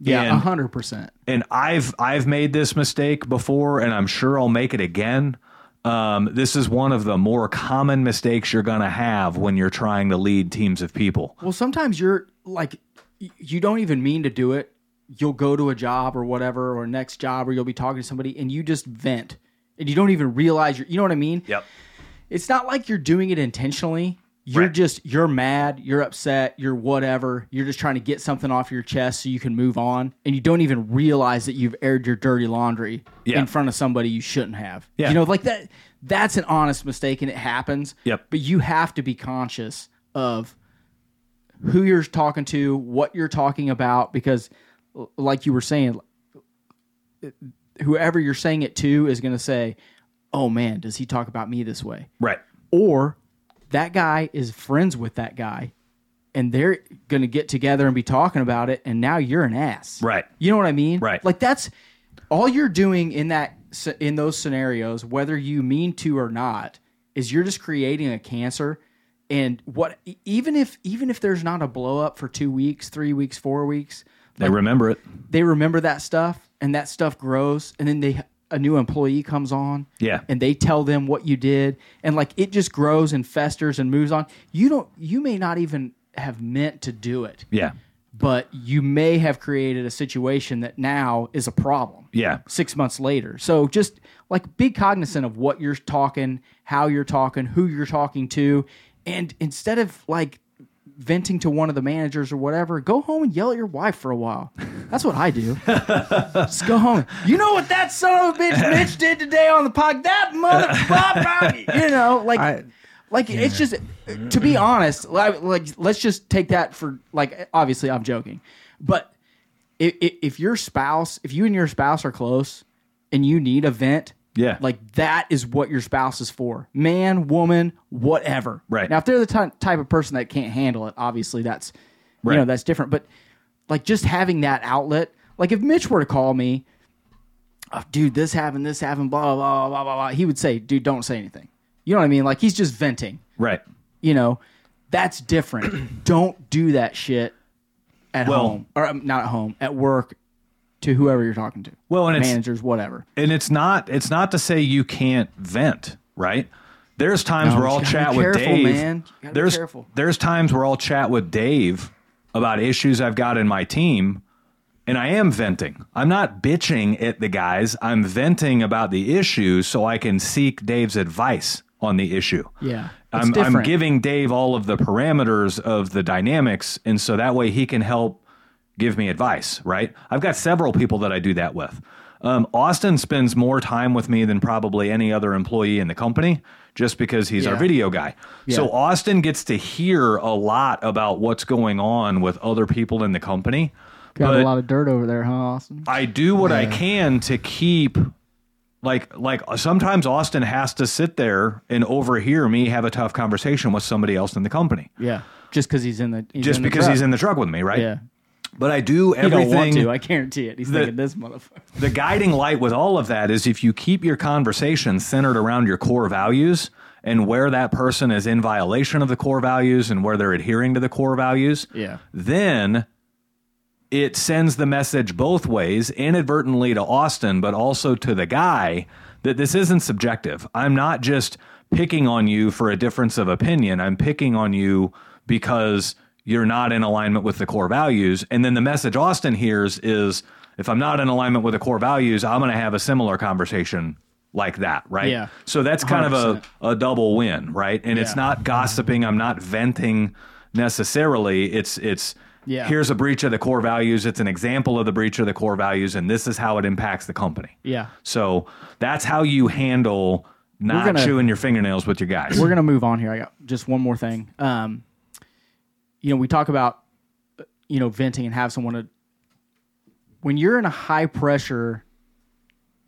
yeah, hundred percent. and I've I've made this mistake before, and I'm sure I'll make it again. Um, this is one of the more common mistakes you're going to have when you're trying to lead teams of people. Well, sometimes you're like, you don't even mean to do it. You'll go to a job or whatever, or next job, or you'll be talking to somebody, and you just vent, and you don't even realize you're. You know what I mean? Yep. It's not like you're doing it intentionally. You're Right. just you're mad, you're upset, you're whatever. You're just trying to get something off your chest so you can move on, and you don't even realize that you've aired your dirty laundry Yeah. in front of somebody you shouldn't have. Yeah. You know, like that. That's an honest mistake, and it happens. Yep. But you have to be conscious of who you're talking to, what you're talking about, because, like you were saying, whoever you're saying it to is going to say, "Oh man, does he talk about me this way?" Right. Or that guy is friends with that guy, and they're going to get together and be talking about it, and now you're an ass. Right. You know what I mean? Right. Like that's all you're doing in that in those scenarios, whether you mean to or not, is you're just creating a cancer. And what even if even if there's not a blow up for two weeks, three weeks, four weeks, They remember it. they remember that stuff and that stuff grows and then they a new employee comes on, Yeah. and they tell them what you did, and like it just grows and festers and moves on. You don't, you may not even have meant to do it, Yeah. but you may have created a situation that now is a problem. Yeah. Six months later. So just like be cognizant of what you're talking, how you're talking, who you're talking to. And instead of like venting to one of the managers or whatever, go home and yell at your wife for a while. That's what I do. Just go home. You know what that son of a bitch Mitch did today on the pod? That motherfucker. you know, like I- like it's just to be honest like, like let's just take that for like obviously i'm joking but if, if your spouse if you and your spouse are close and you need a vent Yeah. like that is what your spouse is for. Man woman whatever. Right. now if they're the ty- type of person that can't handle it obviously that's you know that's different. But like just having that outlet like if mitch were to call me oh, dude this happened this happened blah blah blah blah blah he would say dude don't say anything. You know what i mean? Like he's just venting. Right. you know, that's different. Don't do that shit at Well- home. Or um, not at home, at work to whoever you're talking to. Well, and it's- managers, whatever. And it's not it's not to say you can't vent, right? There's times No, where I'll chat with Dave. man. You gotta be there's there's times where I'll chat with Dave about issues I've got in my team and I am venting. I'm not bitching at the guys. I'm venting about the issue so I can seek Dave's advice on the issue. Yeah, I'm, I'm giving Dave all of the parameters of the dynamics, and so that way he can help give me advice, right? I've got several people that I do that with. Um, Austin spends more time with me than probably any other employee in the company just because he's our video guy. So Austin gets to hear a lot about what's going on with other people in the company. Got a lot of dirt over there, huh, Austin? I do what I can to keep like like sometimes Austin has to sit there and overhear me have a tough conversation with somebody else in the company. Yeah, just because he's in the he's Just in the because truck. he's in the truck with me, right? yeah. But I do He don't want everything to. I guarantee it. He's thinking this motherfucker. the guiding light with all of that is if you keep your conversation centered around your core values and where that person is in violation of the core values and where they're adhering to the core values, Yeah. then it sends the message both ways, inadvertently to Austin, but also to the guy that this isn't subjective. I'm not just picking on you for a difference of opinion. I'm picking on you because you're not in alignment with the core values. And then the message Austin hears is if I'm not in alignment with the core values, I'm going to have a similar conversation like that, right? Yeah. So that's kind of 100%. a, a double win, right? And it's not gossiping. I'm not venting necessarily. It's it's Yeah. here's a breach of the core values. It's an example of the breach of the core values, and this is how it impacts the company. Yeah. So that's how you handle not gonna- chewing your fingernails with your guys. We're gonna move on here. I got just one more thing. Um, you know, we talk about you know venting and have someone to. When you're in a high pressure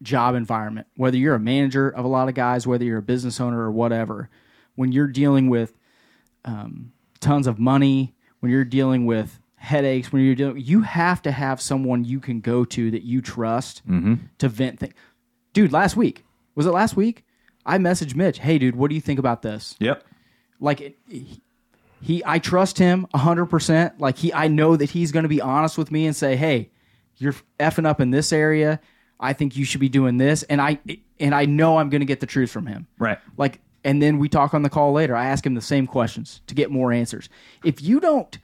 job environment, whether you're a manager of a lot of guys, whether you're a business owner or whatever, when you're dealing with um, tons of money, when you're dealing with headaches, when you're dealing, you have to have someone you can go to that you trust to vent things. Dude, last week was it last week? I messaged Mitch, "Hey, dude, what do you think about this?" yep. Like it, he, I trust him hundred percent. Like he, I know that he's going to be honest with me and say, "Hey, you're effing up in this area. I think you should be doing this," and I, and I know I'm going to get the truth from him. Right. Like, and then we talk on the call later. I ask him the same questions to get more answers. If you don't,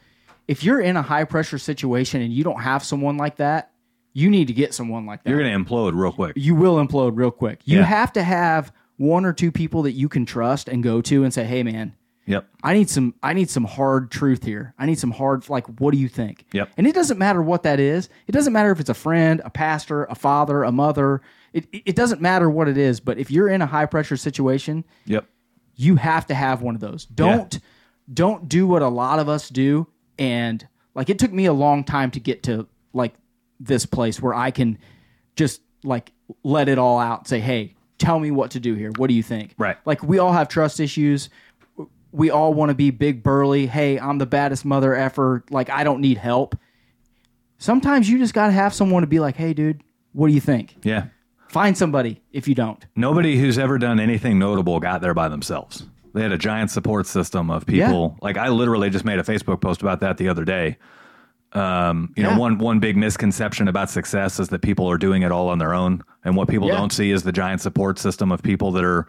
if you're in a high pressure situation and you don't have someone like that, you need to get someone like that You're going to implode real quick. you will implode real quick. You Yeah. have to have one or two people that you can trust and go to and say, "Hey, man, Yep. I need some. I need some hard truth here. I need some hard. Like, what do you think?" Yep. And it doesn't matter what that is. It doesn't matter if it's a friend, a pastor, a father, a mother. It it doesn't matter what it is. But if you're in a high pressure situation, Yep. you have to have one of those. Don't don't do what a lot of us do and like it took me a long time to get to like this place where I can just like let it all out and say, "Hey, tell me what to do here. What do you think?" Right. Like we all have trust issues. We all want to be big burly. Hey, I'm the baddest mother ever. Like I don't need help. Sometimes you just got to have someone to be like, "Hey, dude, what do you think?" Yeah. Find somebody if you don't. Nobody who's ever done anything notable got there by themselves. They had a giant support system of people. Yeah. Like I literally just made a Facebook post about that the other day. Um, you Yeah. know, one one big misconception about success is that people are doing it all on their own, and what people Yeah. don't see is the giant support system of people that are,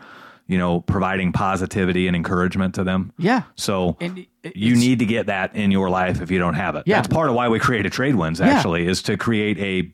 you know, providing positivity and encouragement to them. Yeah. So And you need to get that in your life if you don't have it. Yeah. That's part of why we created Trade Winds. Actually, is to create a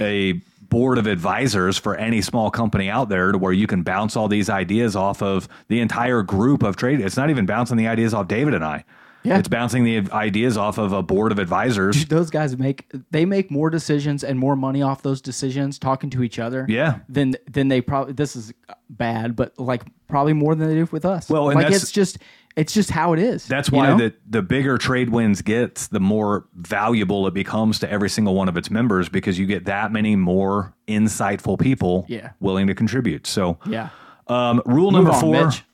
a board of advisors for any small company out there to where you can bounce all these ideas off of the entire group of trade. It's not even bouncing the ideas off David and I. Yeah. It's bouncing the ideas off of a board of advisors. those guys make they make more decisions and more money off those decisions talking to each other. Yeah. Than than they probably this is bad, but like probably more than they do with us. Well, and like that's- it's just it's just how it is. That's you why know? the the bigger Trade Winds gets, the more valuable it becomes to every single one of its members because you get that many more insightful people Yeah. willing to contribute. So yeah. Um, rule Move number on, four: Mitch.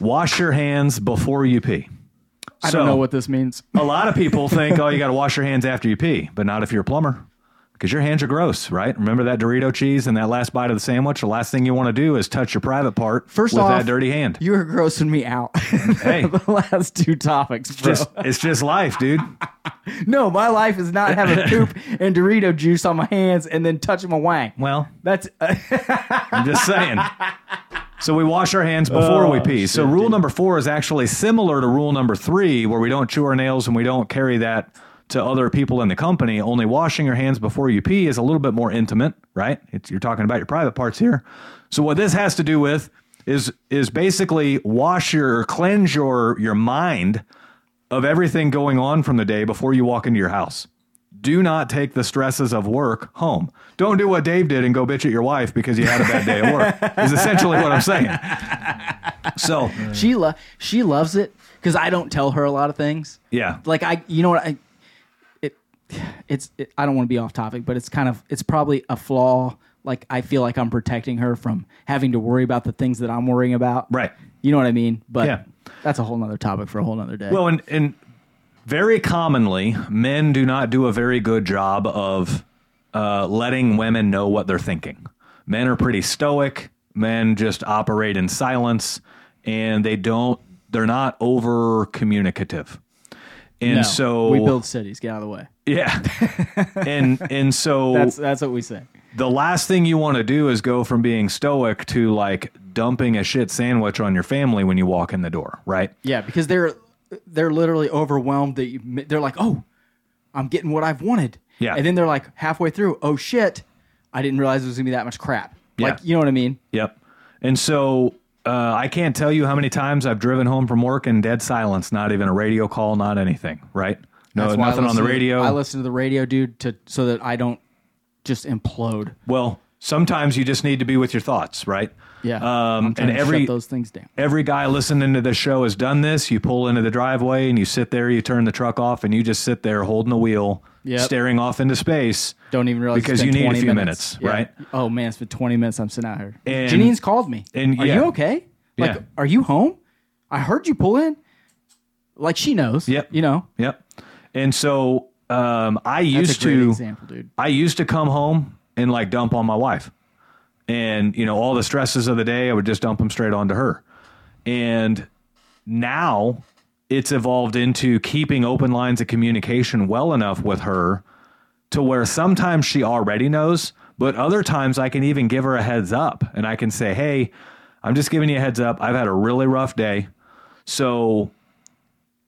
wash your hands before you pee. I So, don't know what this means. a lot of people think, oh, you got to wash your hands after you pee, but not if you're a plumber, because your hands are gross, right? Remember that Dorito cheese and that last bite of the sandwich. The last thing you want to do is touch your private part First with off, that dirty hand. You are grossing me out. Hey. the last two topics, bro. Just, it's just life, dude. no, my life is not having poop and Dorito juice on my hands and then touching my wang. Well, That's I'm just saying. So we wash our hands before we oh, pee. so rule number four is actually similar to rule number three, where we don't chew our nails and we don't carry that to other people in the company. Only washing your hands before you pee is a little bit more intimate, right? It's, you're talking about your private parts here. So what this has to do with is is basically wash your cleanse your your mind of everything going on from the day before you walk into your house. Do not take the stresses of work home. Don't do what Dave did and go bitch at your wife because you had a bad day at work. is essentially what I'm saying. So, she lo- she loves it because I don't tell her a lot of things. yeah. Like I, you know what I, it, it's it, I don't want to be off topic, but it's kind of it's probably a flaw. Like I feel like I'm protecting her from having to worry about the things that I'm worrying about. Right. You know what I mean? But Yeah. that's a whole nother topic for a whole nother day. Well, and, and very commonly, men do not do a very good job of uh, letting women know what they're thinking. Men are pretty stoic. Men just operate in silence, and they don't. They're not over communicative. And No, so we build cities. Get out of the way. yeah, and and so That's that's what we say. the last thing you want to do is go from being stoic to like dumping a shit sandwich on your family when you walk in the door, right? Yeah, because they're they're literally overwhelmed. That you, they're like, oh, I'm getting what I've wanted. Yeah. and then they're like halfway through, oh shit, I didn't realize it was gonna be that much crap. Yeah. Like, you know what I mean? Yep. And so uh, I can't tell you how many times I've driven home from work in dead silence, not even a radio call, not anything, right? No, That's nothing on the listen to- radio. I listen to the radio, dude, to so that I don't just implode. well, sometimes you just need to be with your thoughts, right? Yeah, Um, and every those things down. every guy listening to this show has done this. You pull into the driveway and you sit there, you turn the truck off, and you just sit there holding the wheel, Yep. staring off into space. Don't even realize because you need a few minutes, minutes, right? Oh man, it's been 20 minutes. I'm sitting out here. And- Janine's called me. and, are yeah. you okay? Like, Yeah. are you home? I heard you pull in. Like she knows. Yep. You know. Yep. And so um, I That's used to example, dude. I used to come home and like dump on my wife. And, you know, all the stresses of the day, I would just dump them straight onto her. And now it's evolved into keeping open lines of communication well enough with her to where sometimes she already knows, but other times I can even give her a heads up and I can say, hey, I'm just giving you a heads up. I've had a really rough day. So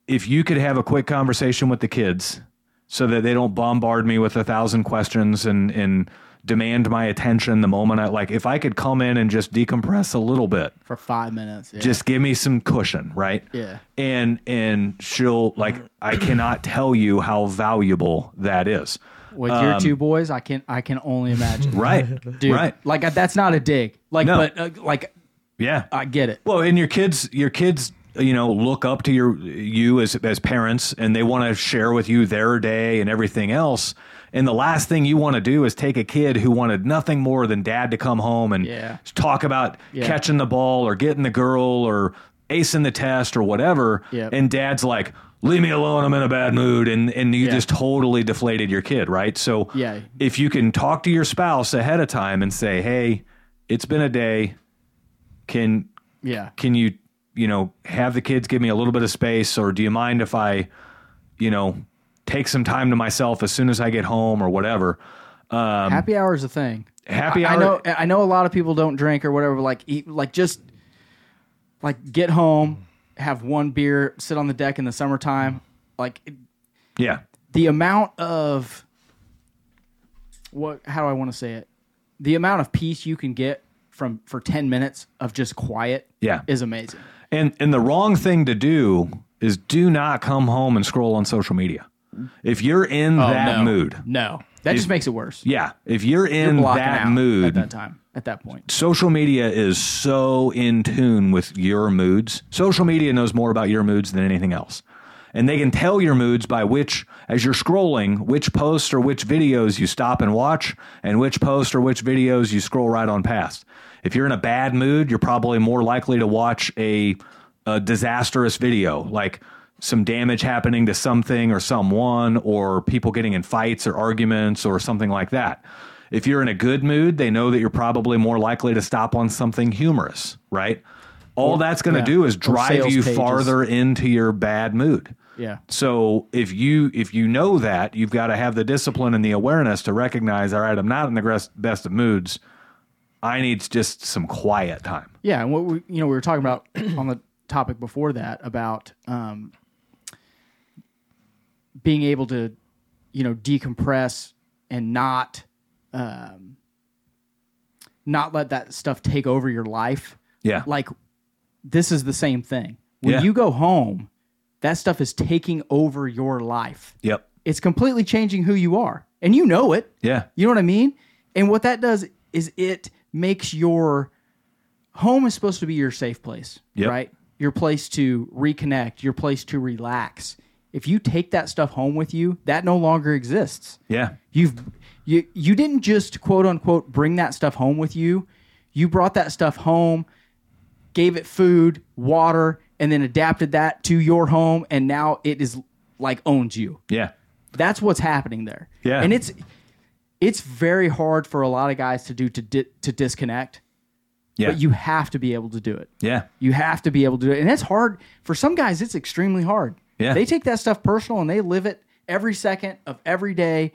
if you could have a quick conversation with the kids so that they don't bombard me with a thousand questions and, and demand my attention the moment I like, if I could come in and just decompress a little bit, For five minutes. Yeah. just give me some cushion, right? Yeah. And, and she'll like, I cannot tell you how valuable that is. with your two boys, I can I can only imagine. Um, Right. Dude, Right. Like that's not a dig. Like, No. but uh, like Yeah. I get it. Well, and your kids, your kids, you know, look up to your you as as parents, and they want to share with you their day and everything else. And the last thing you want to do is take a kid who wanted nothing more than dad to come home and Yeah. talk about Yeah. catching the ball or getting the girl or acing the test or whatever. Yep. And dad's like, "Leave me alone. I'm in a bad mood," and and you Yeah. just totally deflated your kid, right? So Yeah. if you can talk to your spouse ahead of time and say, "Hey, it's been a day. Can Yeah. can you you know have the kids give me a little bit of space or do you mind if i you know take some time to myself as soon as I get home or whatever. Um, happy hour is a thing. Happy I, I hour- know. I know a lot of people don't drink or whatever. Like eat, like just like get home, have one beer, sit on the deck in the summertime. Like it- yeah, the amount of what? How do I want to say it? The amount of peace you can get from for ten minutes of just quiet. Yeah. is amazing. and and the wrong thing to do is do not come home and scroll on social media. If you're in oh, that Oh, no. mood, No, that just makes it worse. yeah, if you're in blocking that out mood, at that time. At that point, social media is so in tune with your moods. Social media knows more about your moods than anything else. And they can tell your moods by which, as you're scrolling, which posts or which videos you stop and watch, and which posts or which videos you scroll right on past. If you're in a bad mood, you're probably more likely to watch a, a disastrous video, like some damage happening to something or someone, or people getting in fights or arguments or something like that. If you're in a good mood, they know that you're probably more likely to stop on something humorous, right? All that's going to yeah. do is drive you pages. farther into your bad mood. yeah. So if you if you know that, you've got to have the discipline and the awareness to recognize, all right, I'm not in the best of moods. I need just some quiet time. Yeah, and what we you know we were talking about on the topic before that about um, being able to you know decompress and not um, not let that stuff take over your life. Yeah. Like this is the same thing. When Yeah. you go home, that stuff is taking over your life. Yep. It's completely changing who you are, and you know it. Yeah. You know what I mean? And what that does is it makes your home is supposed to be your safe place, Yep. right? Your place to reconnect, your place to relax. If you take that stuff home with you, that no longer exists. Yeah. You've you you didn't just quote unquote bring that stuff home with you. You brought that stuff home, gave it food, water, and then adapted that to your home and now it is like owns you. Yeah. That's what's happening there. Yeah. and it's it's very hard for a lot of guys to do to di- to disconnect. Yeah. But you have to be able to do it. yeah. You have to be able to do it, and it's hard for some guys. It's extremely hard. Yeah. they take that stuff personal and they live it every second of every day,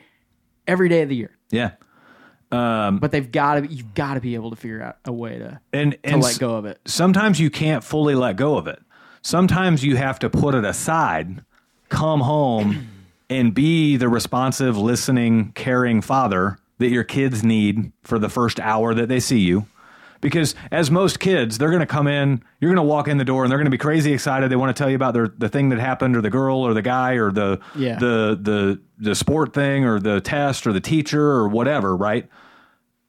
every day of the year. Yeah. Um, but they've got to. You've got to be able to figure out a way to And to and let go of it. sometimes you can't fully let go of it. Sometimes you have to put it aside, come home, and be the responsive, listening, caring father that your kids need for the first hour that they see you. Because as most kids, they're going to come in, you're going to walk in the door, and they're going to be crazy excited. They want to tell you about their the thing that happened, or the girl, or the guy, or the Yeah. the the the sport thing, or the test, or the teacher, or whatever, right?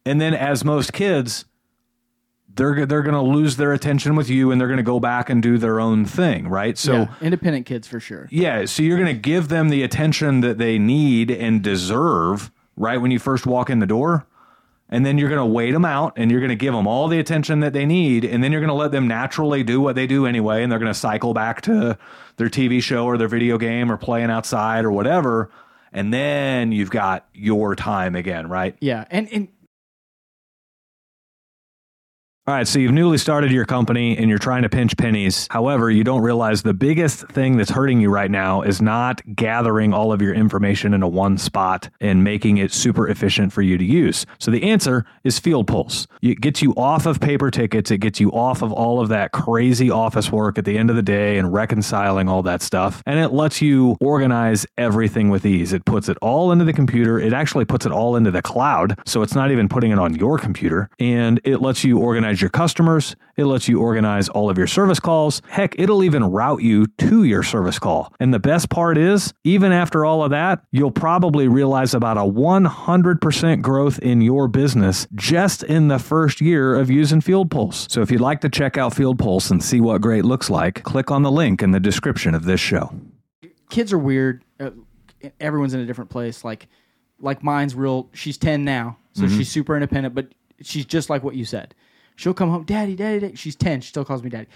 And then, as most kids, they're they're going to lose their attention with you and they're going to go back and do their own thing, right? So yeah, independent kids for sure. yeah, so you're going to give them the attention that they need and deserve right when you first walk in the door. And then you're going to wait them out and you're going to give them all the attention that they need. And then you're going to let them naturally do what they do anyway. And they're going to cycle back to their TV show or their video game or playing outside or whatever. And then you've got your time again, right? Yeah, and and All right, so you've newly started your company and you're trying to pinch pennies. However, you don't realize the biggest thing that's hurting you right now is not gathering all of your information into one spot and making it super efficient for you to use. So the answer is Field Pulse. It gets you off of paper tickets, it gets you off of all of that crazy office work at the end of the day and reconciling all that stuff. And it lets you organize everything with ease. It puts it all into the computer. It actually puts it all into the cloud. So it's not even putting it on your computer. And it lets you organize your customers. It lets you organize all of your service calls. Heck, it'll even route you to your service call. And the best part is, even after all of that, you'll probably realize about a 100% growth in your business just in the first year of using Field Pulse. So if you'd like to check out Field Pulse and see what great looks like, click on the link in the description of this show. kids are weird. Uh, everyone's in a different place. Like, like mine's real. She's ten now, so Mm-hmm. she's super independent. But she's just like what you said. She'll come home, daddy, daddy, daddy. She's ten. She still calls me daddy.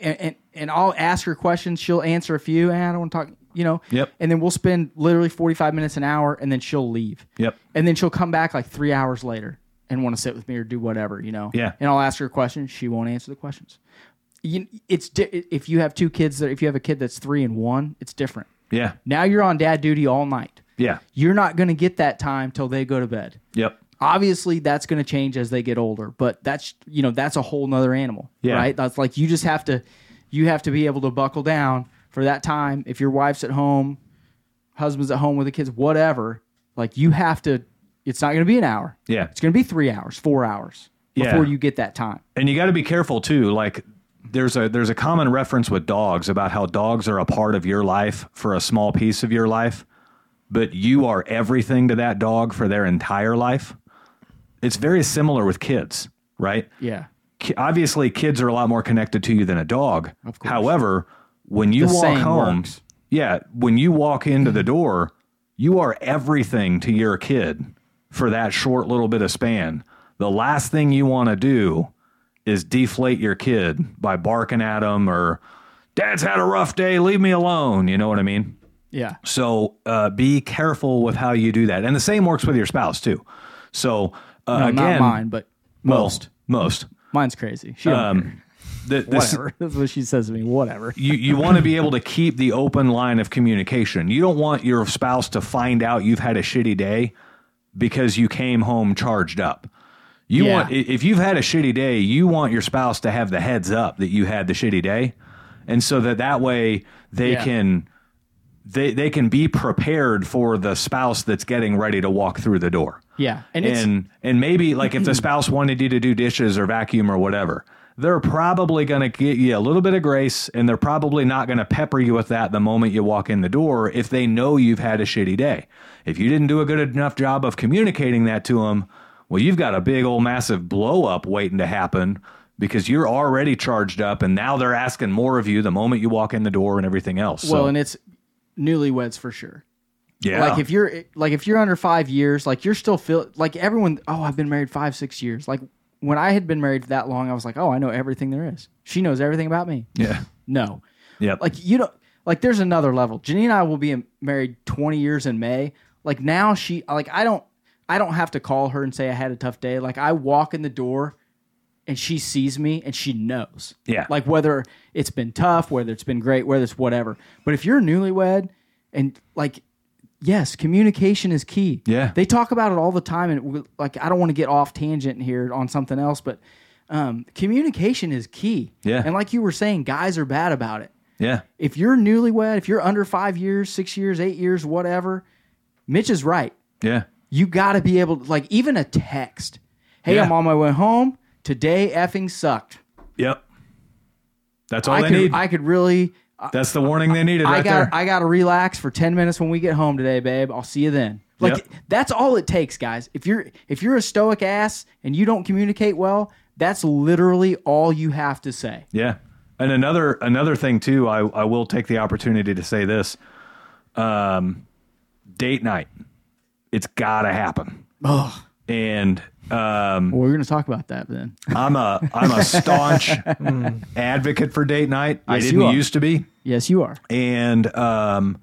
And, and and I'll ask her questions. She'll answer a few. And I don't want to talk. You know. Yep. And then we'll spend literally forty five minutes an hour, and then she'll leave. Yep. And then she'll come back like three hours later and want to sit with me or do whatever. You know. Yeah. And I'll ask her a question. She won't answer the questions you, it's di- if you have two kids that if you have a kid that's three and one, it's different. Yeah. Now you're on dad duty all night. Yeah. You're not going to get that time till they go to bed. Yep. Obviously, that's going to change as they get older, but that's you know that's a whole nother animal, Yeah. right? That's like you just have to you have to be able to buckle down for that time. If your wife's at home, husband's at home with the kids, whatever, like you have to. It's not going to be an hour. Yeah. It's going to be three hours, four hours Yeah. before you get that time. And you got to be careful too. Like there's a there's a common reference with dogs about how dogs are a part of your life for a small piece of your life, but you are everything to that dog for their entire life. It's very similar with kids, right? Yeah. Ki- Obviously, kids are a lot more connected to you than a dog. Of course. However, when you The walk home, works. yeah, when you walk into the door, you are everything to your kid for that short little bit of span. The last thing you want to do is deflate your kid by barking at them or, Dad's had a rough day, leave me alone. You know what I mean? Yeah. So uh, be careful with how you do that. And the same works with your spouse too. So uh, No, again, not mine, but well, most. most. Mine's crazy. She don't care. Um, the, this, whatever. That's what she says to me. Whatever. you, you want to be able to keep the open line of communication. You don't want your spouse to find out you've had a shitty day because you came home charged up. You Yeah. want i- if you've had a shitty day, you want your spouse to have the heads up that you had the shitty day, and so that that way they Yeah. can they they can be prepared for the spouse that's getting ready to walk through the door Yeah. And it's and and maybe like if the spouse wanted you to do dishes or vacuum or whatever they're probably going to get you a little bit of grace and they're probably not going to pepper you with that the moment you walk in the door if they know you've had a shitty day if you didn't do a good enough job of communicating that to them well you've got a big old massive blow up waiting to happen because you're already charged up and now they're asking more of you the moment you walk in the door and everything else well, so and it's newlyweds for sure. yeah Like if you're like if you're under five years, like you're still feel like everyone. Oh, I've been married five, six years. Like when I had been married that long, I was like, oh, I know everything there is. She knows everything about me. yeah No, Yeah. like you don't. Like there's another level. Janine and I will be married 20 years in May. Like now she like I don't I don't have to call her and say I had a tough day. Like I walk in the door and she sees me and she knows. Yeah. Like whether it's been tough, whether it's been great, whether it's whatever. But if you're newlywed and like yes, communication is key. Yeah. They talk about it all the time and like I don't want to get off tangent here on something else, but um, communication is key. Yeah. And like you were saying, guys are bad about it yeah if you're newlywed, if you're under five years, six years, eight years, whatever, Mitch is right. yeah You got to be able to, like, even a text. Hey, Yeah. I'm on my way home. Today effing sucked. yep that's all I they could, need I could really. That's the warning they needed I right got. there. I got to relax for ten minutes when we get home today, babe. I'll see you then. Like Yep. that's all it takes, guys. If you're if you're a stoic ass and you don't communicate well, that's literally all you have to say. yeah. And another another thing too, I, I will take the opportunity to say this. Um, date night. It's gotta happen. Oh, And um, well, we're gonna talk about that then. I'm a I'm a staunch advocate for date night. I Yes, you didn't used to be. Yes, you are. and um,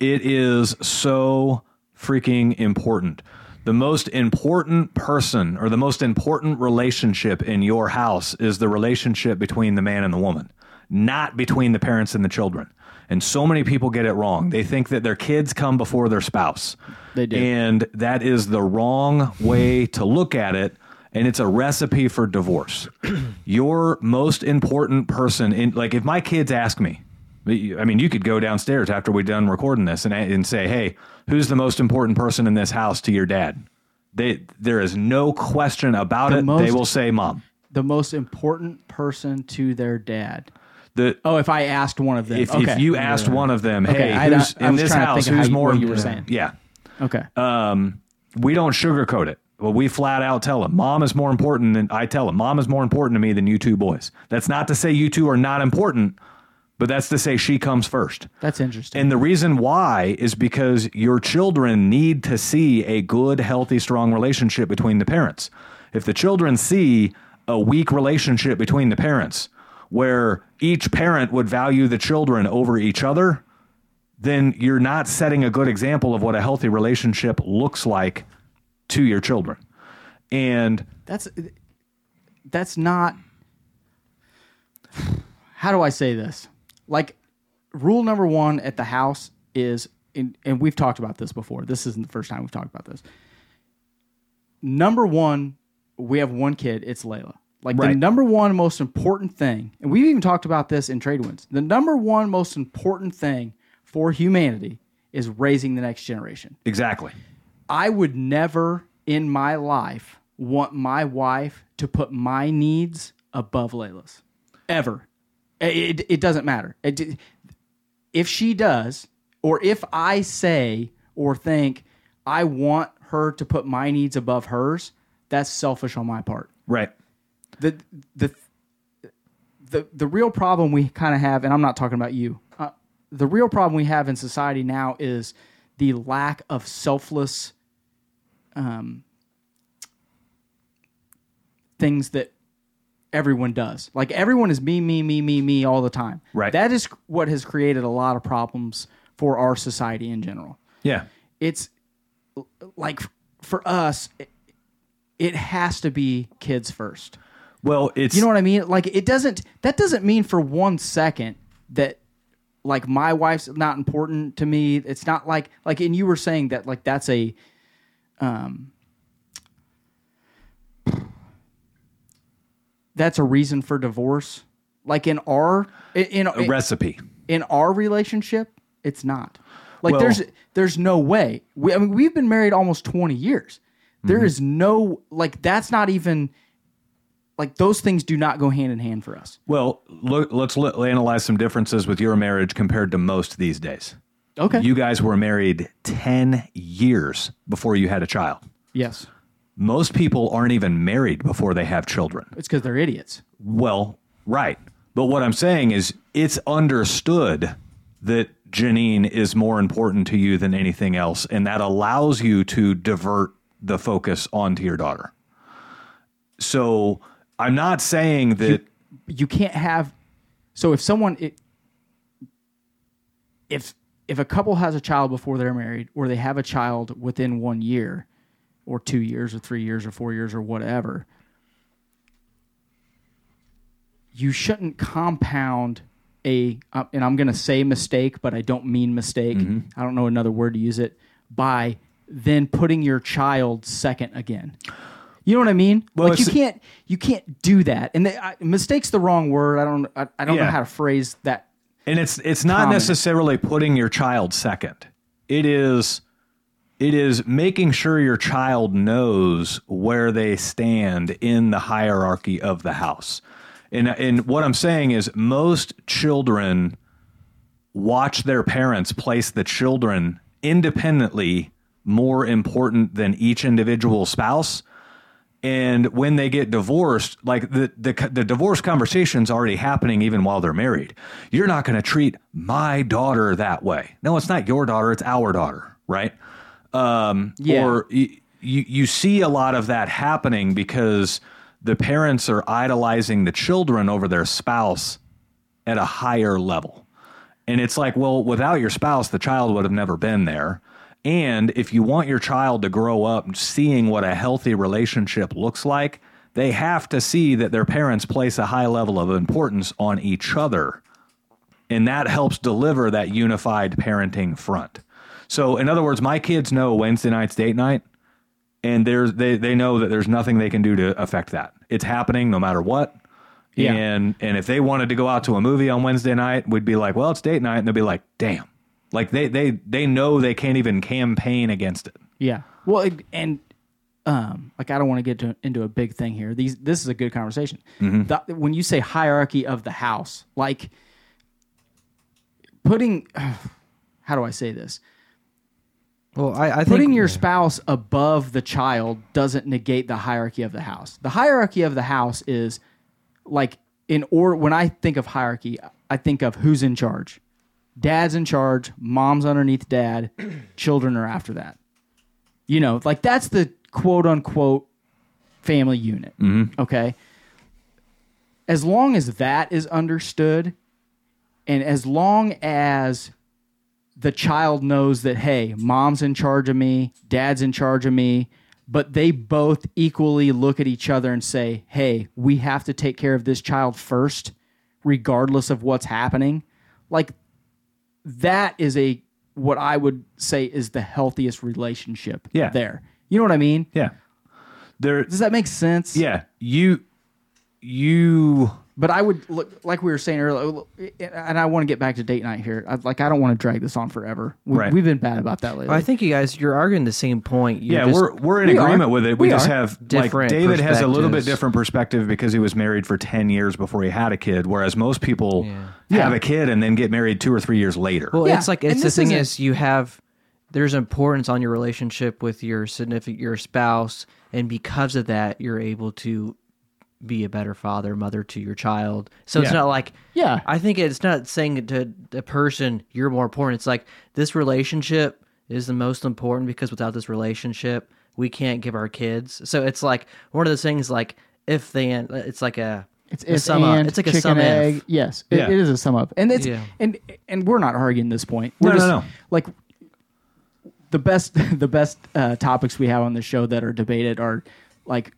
it is so freaking important. The most important person or the most important relationship in your house is the relationship between the man and the woman, not between the parents and the children. And so many people get it wrong. They think that their kids come before their spouse. They do. And that is the wrong way to look at it. And it's a recipe for divorce. Your most important person in like if my kids ask me, I mean, you could go downstairs after we're done recording this and, and say, "Hey, who's the most important person in this house to your dad?" They there is no question about The it. they will say, "Mom." the most important person to their dad. The Oh, if I asked one of them, if, okay. if you asked one of them, Okay, "Hey, I- who's I in was this house? Who's you- more?" what you were saying. Yeah, okay, um, we don't sugarcoat it. Well, we flat out tell them, "Mom is more important than I tell them. Mom is more important to me than you two boys." That's not to say you two are not important, but that's to say she comes first. that's interesting. And the reason why is because your children need to see a good, healthy, strong relationship between the parents. If the children see a weak relationship between the parents, where each parent would value the children over each other, then you're not setting a good example of what a healthy relationship looks like to your children. And that's that's not. How do I say this? Like, rule number one at the house is, and, and we've talked about this before. This isn't the first time we've talked about this. Number one, we have one kid. It's Layla. Like the number one most important thing, and we've even talked about this in Trade Winds. The number one most important thing for humanity is raising the next generation. Exactly. I would never in my life want my wife to put my needs above Layla's. Ever. It, it, it doesn't matter. It, if she does, or if I say or think I want her to put my needs above hers, that's selfish on my part. Right. The the the the real problem we kind of have, and I'm not talking about you. Uh, the real problem we have in society now is the lack of selfless um, things that everyone does. Like everyone is me, me, me, me, me all the time. Right. That is what has created a lot of problems for our society in general. Yeah. It's like for us, it, it has to be kids first. Well, it's You know what I mean? Like it doesn't that doesn't mean for one second that like my wife's not important to me. It's not like like and you were saying that like that's a um that's a reason for divorce. Like in our in a recipe. in our relationship, it's not. Like Well- there's there's no way. We, I mean, we've been married almost 20 years. There Mm-hmm. is no like that's not even like those things do not go hand in hand for us. Well, look, let's look, analyze some differences with your marriage compared to most these days. Okay. You guys were married 10 years before you had a child. yes. Most people aren't even married before they have children. It's because they're idiots. Well, right. But what I'm saying is it's understood that Janine is more important to you than anything else, and that allows you to divert the focus onto your daughter. So I'm not saying that You can't have so if someone it, if if a couple has a child before they're married or they have a child within 1 year or 2 years or 3 years or 4 years or whatever you shouldn't compound a uh, and I'm going to say mistake but I don't mean mistake. I don't know another word to use it by then putting your child second again. You know what I mean? Well, like you can't you can't do that. And the, I, mistake's the wrong word. I don't I, I don't know how to phrase that. And it's it's not Common. necessarily putting your child second. It is it is making sure your child knows where they stand in the hierarchy of the house. And and what I'm saying is most children watch their parents place the children independently more important than each individual spouse and when they get divorced like the the, the divorce conversation's already happening even while they're married you're not going to treat my daughter that way no it's not your daughter it's our daughter right um Yeah. or you you see a lot of that happening because the parents are idolizing the children over their spouse at a higher level and it's like, well, without your spouse, the child would have never been there. And if you want your child to grow up seeing what a healthy relationship looks like, they have to see that their parents place a high level of importance on each other. And that helps deliver that unified parenting front. So, in other words, my kids know Wednesday night's date night, and there's they, they know that there's nothing they can do to affect that. It's happening no matter what. Yeah. And and if they wanted to go out to a movie on Wednesday night, we'd be like, well, it's date night, and they'll be like, damn, like they they they know they can't even campaign against it. Yeah. Well, it- and um, like I don't want to get to, into a big thing here. These this is a good conversation. The- when you say hierarchy of the house, like putting, how do I say this? Well, I, I think Putting your spouse above the child doesn't negate the hierarchy of the house. The hierarchy of the house is like in order when I think of hierarchy, I think of who's in charge. Dad's in charge, mom's underneath dad, children are after that. You know, like that's the quote unquote family unit. Mm-hmm. Okay. As long as that is understood, and as long as the child knows that, hey, mom's in charge of me, dad's in charge of me, but they both equally look at each other and say, hey, we have to take care of this child first, regardless of what's happening. Like, that is a what I would say is the healthiest relationship Yeah. there. You know what I mean? Yeah. There Does that make sense? yeah, you you But I would look like we were saying earlier, and I want to get back to date night here. I, like I don't want to drag this on forever. We, Right. We've been bad about that lately. I think you guys you're arguing the same point. You're yeah, just- we're we're in we are. agreement with it. We, We just are. have like Different David has a little bit different perspective because he was married for ten years before he had a kid, whereas most people have Yeah. a kid and then get married two or three years later. Well, Yeah, it's like and it's the thing isn't- is you have there's importance on your relationship with your significant your spouse, and because of that, you're able to be a better father, mother to your child. So it's not like Yeah. I think it's not saying to the person you're more important. It's like this relationship is the most important because without this relationship, we can't give our kids. So it's like one of those things like if then it's like a It's a it's sum up. and It's like a sum egg. if. Yes, it- it is a sum up, and it's Yeah. and and we're not arguing this point. We're No, no, just, no. Like the best the best uh, topics we have on the show that are debated are like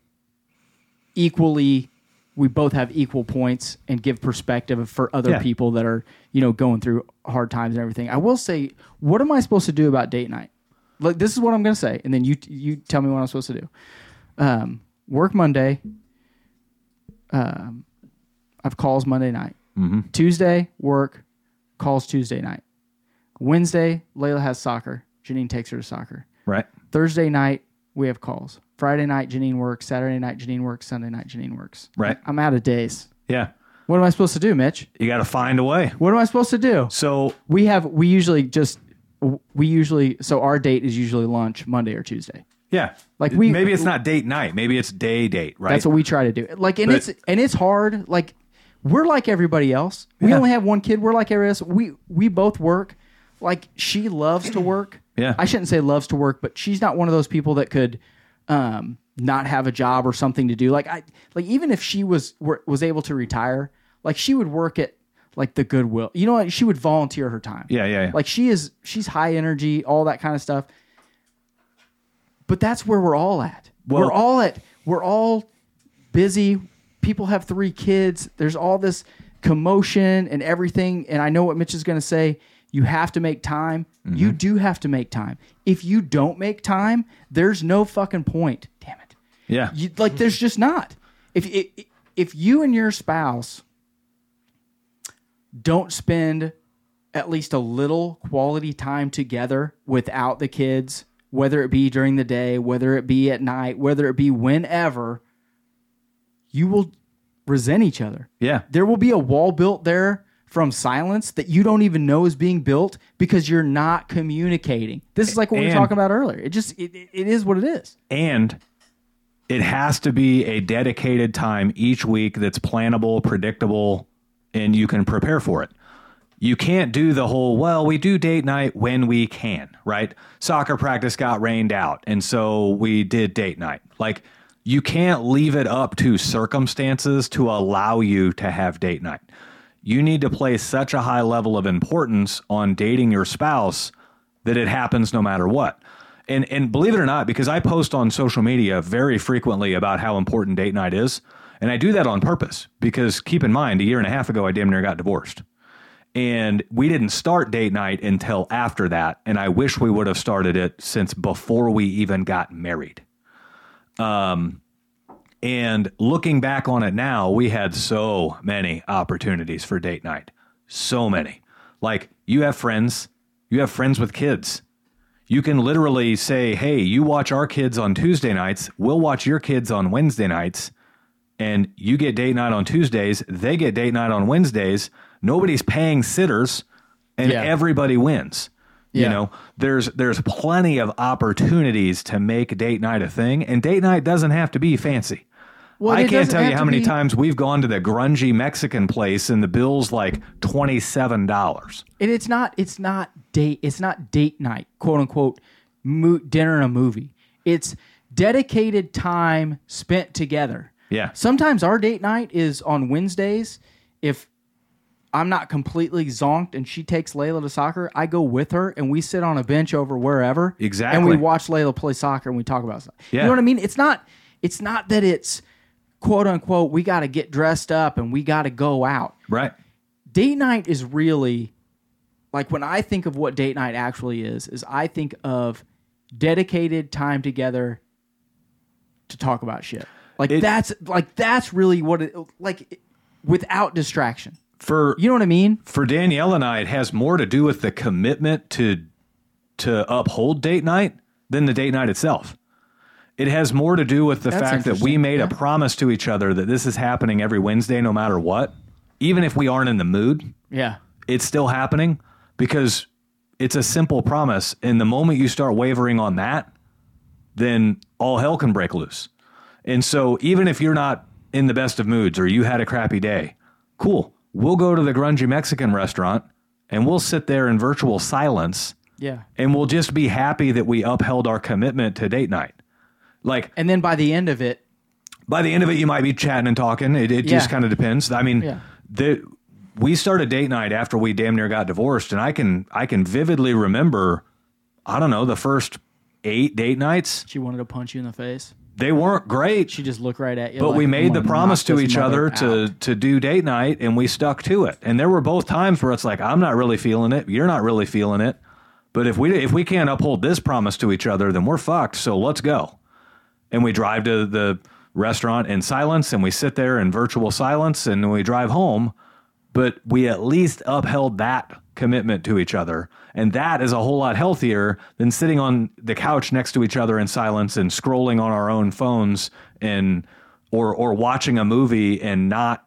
equally. We both have equal points and give perspective for other Yeah. people that are you know going through hard times and everything. I will say, what am I supposed to do about date night? Like this is what I'm going to say, and then you you tell me what I'm supposed to do. Um, work Monday. Um, I've calls Monday night. Tuesday, work, calls Tuesday night. Wednesday, Layla has soccer. Janine takes her to soccer. right? Thursday night, we have calls. Friday night, Janine works. Saturday night, Janine works. Sunday night, Janine works. Right. I'm out of days. Yeah. What am I supposed to do, Mitch? You got to find a way. What am I supposed to do? So We have, we usually just, we usually, so our date is usually lunch Monday or Tuesday. yeah, Like we- maybe it's not date night, maybe it's day date, right? That's what we try to do. Like, and But- it's and it's hard. Like, we're like everybody else. We Yeah. only have one kid. We're like everybody else. We we both work. Like, she loves to work. Yeah. I shouldn't say loves to work, but she's not one of those people that could um, not have a job or something to do. Like, I like even if she was were, was able to retire, like she would work at like the Goodwill. You know what? She would volunteer her time. Yeah, yeah, yeah. Like she is. She's high energy. All that kind of stuff. But that's where we're all at. Well- we're all at. We're all busy. People have three kids. There's all this commotion and everything. And I know what Mitch is going to say. You have to make time. You mm-hmm. do have to make time. If you don't make time, there's no fucking point. Damn it. yeah. You, like, there's just not. If if if you and your spouse don't spend at least a little quality time together without the kids, whether it be during the day, whether it be at night, whether it be whenever, you will resent each other. yeah. There will be a wall built there from silence that you don't even know is being built because you're not communicating. This is like what we were talking about earlier. It just it, it- it is what it is. And it has to be a dedicated time each week that's plannable, predictable, and you can prepare for it. You can't do the whole, well, we do date night when we can, right? Soccer practice got rained out, and so we did date night. Like, you can't leave it up to circumstances to allow you to have date night. You need to place such a high level of importance on dating your spouse that it happens no matter what. And and believe it or not, because I post on social media very frequently about how important date night is, and I do that on purpose because keep in mind, a year and a half ago, I damn near got divorced. And we didn't start date night until after that. And I wish we would have started it since before we even got married. Um, and looking back on it now, we had so many opportunities for date night. So many. Like you have friends, you have friends with kids. You can literally say, hey, you watch our kids on Tuesday nights, we'll watch your kids on Wednesday nights, and you get date night on Tuesdays, they get date night on Wednesdays. Nobody's paying sitters, and Yeah. everybody wins. You know, there's there's plenty of opportunities to make date night a thing, and date night doesn't have to be fancy. Well, I can't tell you how many be- times we've gone to the grungy Mexican place and the bill's like twenty seven dollars. And it's not it's not date it's not date night, quote unquote, mo- dinner and a movie. It's dedicated time spent together. Yeah. Sometimes our date night is on Wednesdays. If I'm not completely zonked and she takes Layla to soccer, I go with her and we sit on a bench over wherever. Exactly. And we watch Layla play soccer and we talk about stuff. Yeah. You know what I mean? It's not it's not that it's quote unquote we got to get dressed up and we got to go out Right. date night is really like when I think of what date night actually is, is I think of dedicated time together to talk about shit. Like It- that's like that's really what it like without distraction. For You know what I mean? for Danielle and I, it has more to do with the commitment to to uphold date night than the date night itself. It has more to do with the That's fact that we made yeah. a promise to each other that this is happening every Wednesday, no matter what. Even if we aren't in the mood, Yeah. it's still happening because it's a simple promise. And the moment you start wavering on that, then all hell can break loose. And so, even if you're not in the best of moods or you had a crappy day, cool. We'll go to the grungy Mexican restaurant and we'll sit there in virtual silence Yeah. and we'll just be happy that we upheld our commitment to date night. Like And then by the end of it, by the end of it, you might be chatting and talking. It, it just Yeah. kind of depends. I mean, Yeah. the we started date night after we damn near got divorced, and I can I can vividly remember, I don't know, the first eight date nights. she wanted to punch you in the face. They weren't great, She just looked right at you. but like, we "I'm made the gonna promise knock to this each other mother to out." to do date night, and we stuck to it. And there were both times where it's like, I'm not really feeling it, you're not really feeling it. But if we if we can't uphold this promise to each other, then we're fucked. So let's go. And we drive to the restaurant in silence, and we sit there in virtual silence, and we drive home. But we at least upheld that commitment to each other, and that is a whole lot healthier than sitting on the couch next to each other in silence and scrolling on our own phones and or or watching a movie and not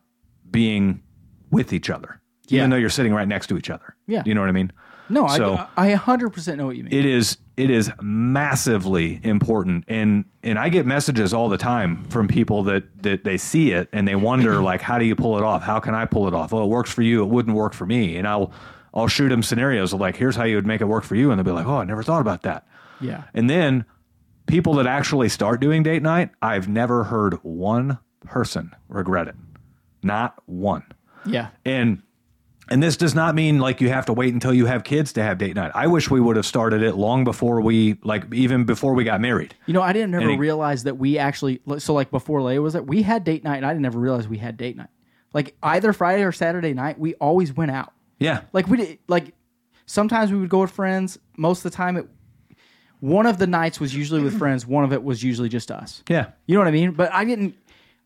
being with each other, Yeah. even though you're sitting right next to each other. Yeah. you know what I mean. No, So- I, I 100% know what you mean. It is it is massively important, and and I get messages all the time from people that that they see it and they wonder like, how do you pull it off? How can I pull it off? Well, it works for you. It wouldn't work for me, and I'll I'll shoot them scenarios of like, here's how you would make it work for you, and they'll be like, oh, I never thought about that. yeah. And then people that actually start doing date night, I've never heard one person regret it. Not one. Yeah. And and this does not mean like you have to wait until you have kids to have date night. I wish we would have started it long before we like even before we got married. You know, I didn't ever realize that we actually so like before Layla was there, we had date night, and I didn't ever realize we had date night. Like either Friday or Saturday night, we always went out. Yeah. Like we did, like sometimes we would go with friends. Most of the time, it one of the nights was usually with friends. One of it was usually just us. Yeah. You know what I mean? But I didn't.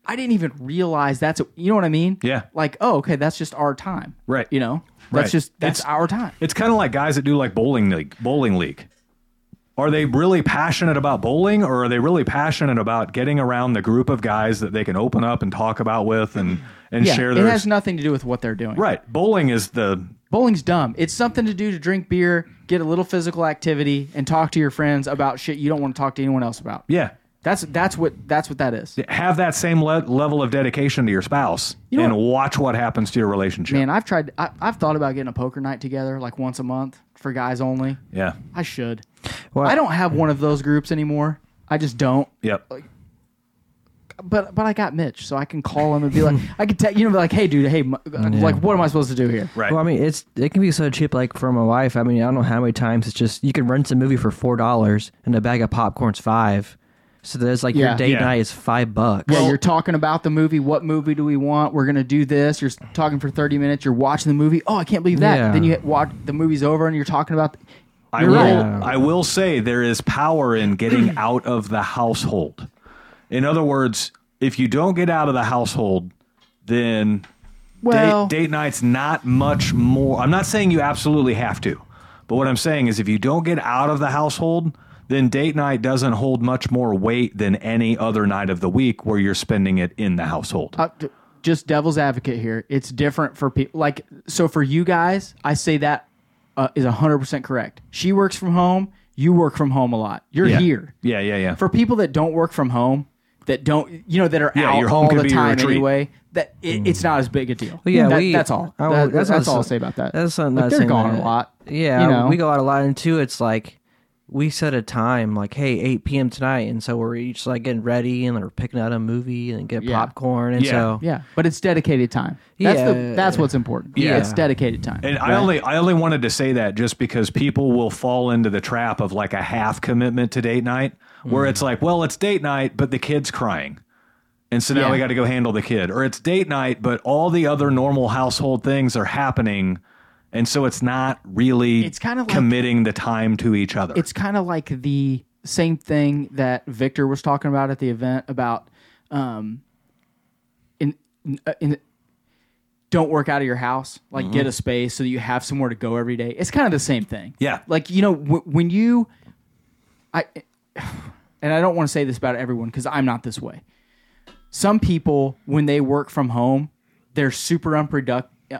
I didn't even realize that's you know what I mean? Yeah. Like oh okay, that's just our time. Right. You know, that's Right. just that's It's- our time. It's kind of like guys that do like bowling league, bowling league. Are they really passionate about bowling or are they really passionate about getting around the group of guys that they can open up and talk about with and and Yeah, share their it has nothing to do with what they're doing. Right. Bowling is the Bowling's dumb. It's something to do to drink beer, get a little physical activity, and talk to your friends about shit you don't want to talk to anyone else about. yeah. That's that's what that's what that is. Have that same le- level of dedication to your spouse You know and what? watch what happens to your relationship. Man, I've tried. I, I've thought about getting a poker night together, like once a month for guys only. Yeah. I should. Well, I don't have one of those groups anymore. I just don't. Yep. But but I got Mitch, so I can call him and be like, I can tell you know, be like, hey, dude, hey, m- uh, like, what am I supposed to do here? Right. Well, I mean, it's it can be so cheap. Like for my wife, I mean, I don't know how many times it's just you can rent a movie for four dollars and a bag of popcorn's five. So there's like Yeah. your date Yeah. night is five bucks. Yeah, you're talking about the movie. What movie do we want? We're gonna do this. You're talking for 30 minutes. You're watching the movie. Oh, I can't believe that. Yeah. Then you hit- watch the movie's over, and you're talking about. I You're will, right. I will say there is power in getting out of the household. In other words, if you don't get out of the household, then Well, date, date night's not much more. I'm not saying you absolutely have to, but what I'm saying is if you don't get out of the household, then date night doesn't hold much more weight than any other night of the week where you're spending it in the household. uh, just devil's advocate here. It's different for people. Like so, for you guys, I say that uh, is 100 percent correct. She works from home. You work from home a lot. You're yeah. here. Yeah, yeah, yeah. For people that don't work from home, that don't, you know, that are Yeah, out your home all the time anyway, that it, it's not as big a deal. But yeah, That- we, that's all. I- That- that's, not all I'll say about that. That's not, Like, not they're saying gone that. a lot. Yeah, you know? we go out a lot, and two, it's like we set a time, like hey, eight p.m. tonight, and so we're each like getting ready and we're picking out a movie and get Yeah. popcorn, and Yeah. so Yeah, but it's dedicated time. That's the Yeah. that's what's important. Yeah. it's dedicated time. And I only I only wanted to say that just because people will fall into the trap of like a half commitment to date night, where mm. it's like, well, it's date night, but the kid's crying, and so now Yeah. we got to go handle the kid, or it's date night, but all the other normal household things are happening, And so it's not really It's kinda like- committing the time to each other. it's kind of like the same thing that Victor was talking about at the event about um in uh, in don't work out of your house. Like get a mm-hmm. space so that you have somewhere to go every day. It's kind of the same thing. Yeah. like you know w- when you i and i don't want to say this about everyone because i'm not this way. Some people when they work from home they're super unproductive uh,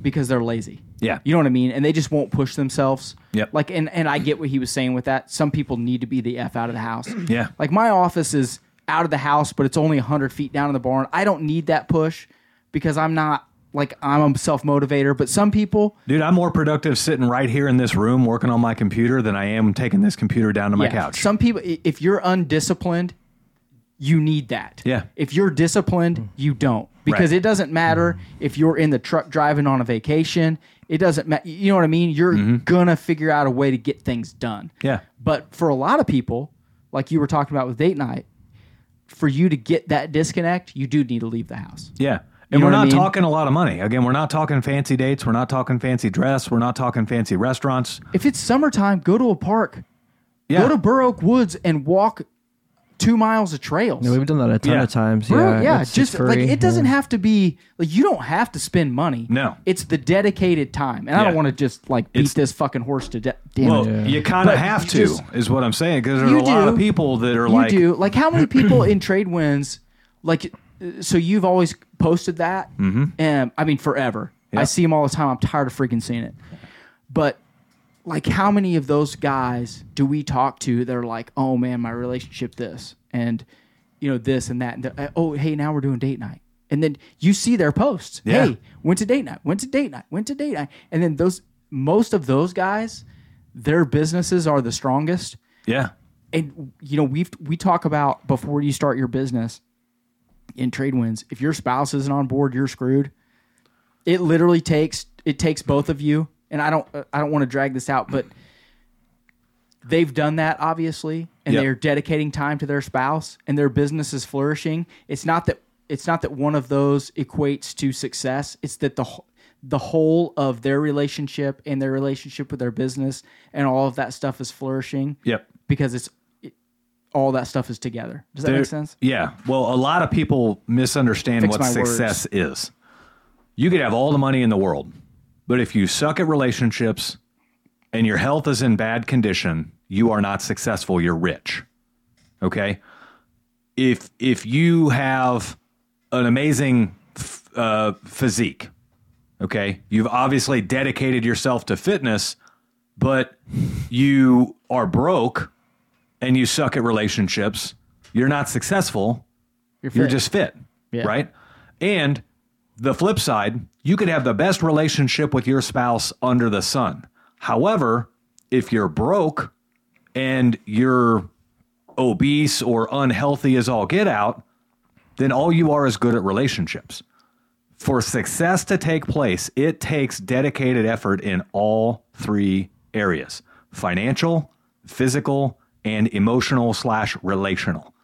because they're lazy Yeah. you know what i mean and they just won't push themselves Yep. like and and i get what he was saying with that some people need to be the f out of the house Yeah. like my office is out of the house but it's only 100 feet down in the barn i don't need that push because i'm not like i'm a self-motivator but some people Dude, I'm more productive sitting right here in this room working on my computer than I am taking this computer down to my Yeah. couch. Some people, if you're undisciplined, you need that. Yeah. If you're disciplined, you don't. Because Right. it doesn't matter mm. if you're in the truck driving on a vacation. It doesn't matter. You know what I mean? You're gonna figure out a way to get things done. Mm-hmm. Yeah. But for a lot of people, like you were talking about with date night, for you to get that disconnect, you do need to leave the house. Yeah. And know we're what I not mean? talking a lot of money. Again, we're not talking fancy dates. We're not talking fancy dress. We're not talking fancy restaurants. If it's summertime, go to a park. Yeah. Go to Burr Oak Woods and walk two miles of trails. Yeah, we've done that a ton Yeah. of times. Bro, yeah, yeah, it's just like free, it doesn't yeah. have to be like you don't have to spend money. No. it's the dedicated time, and I don't want to just like beat It's- this fucking horse to death. Damn Well, it. Yeah. you kind of But have you to, just- is what I'm saying, because there's You a lot do. of people that are you like, do like how many people in Trade Winds like uh, so you've always posted that mm-hmm. and i mean forever i see them all the time i'm tired of freaking seeing it but like how many of those guys do we talk to that are like oh man my relationship this and you know this and that and oh hey now we're doing date night. And then you see their posts. Yeah. hey went to date night went to date night went to date night. And then those most of those guys their businesses are the strongest. Yeah, and you know we've we talk about before you start your business in Trade Winds if your spouse isn't on board you're screwed. It literally takes it takes both of you and i don't i don't want to drag this out but they've done that obviously and Yep. they're dedicating time to their spouse and their business is flourishing it's not that it's not that one of those equates to success it's that the the whole of their relationship and their relationship with their business and all of that stuff is flourishing yep. because it's it, all that stuff is together. Does that There- make sense? Yeah. Well, a lot of people misunderstand Fix what success is. You could have all the money in the world, but if you suck at relationships and your health is in bad condition, you are not successful. You're rich. Okay. If if you have an amazing uh, physique, okay, you've obviously dedicated yourself to fitness, but you are broke and you suck at relationships, you're not successful. You're fit. just fit, Yeah. right? And the flip side, you could have the best relationship with your spouse under the sun. However, if you're broke and you're obese or unhealthy as all get out, then all you are is good at relationships. For success to take place, it takes dedicated effort in all three areas financial, physical, and emotional slash relational.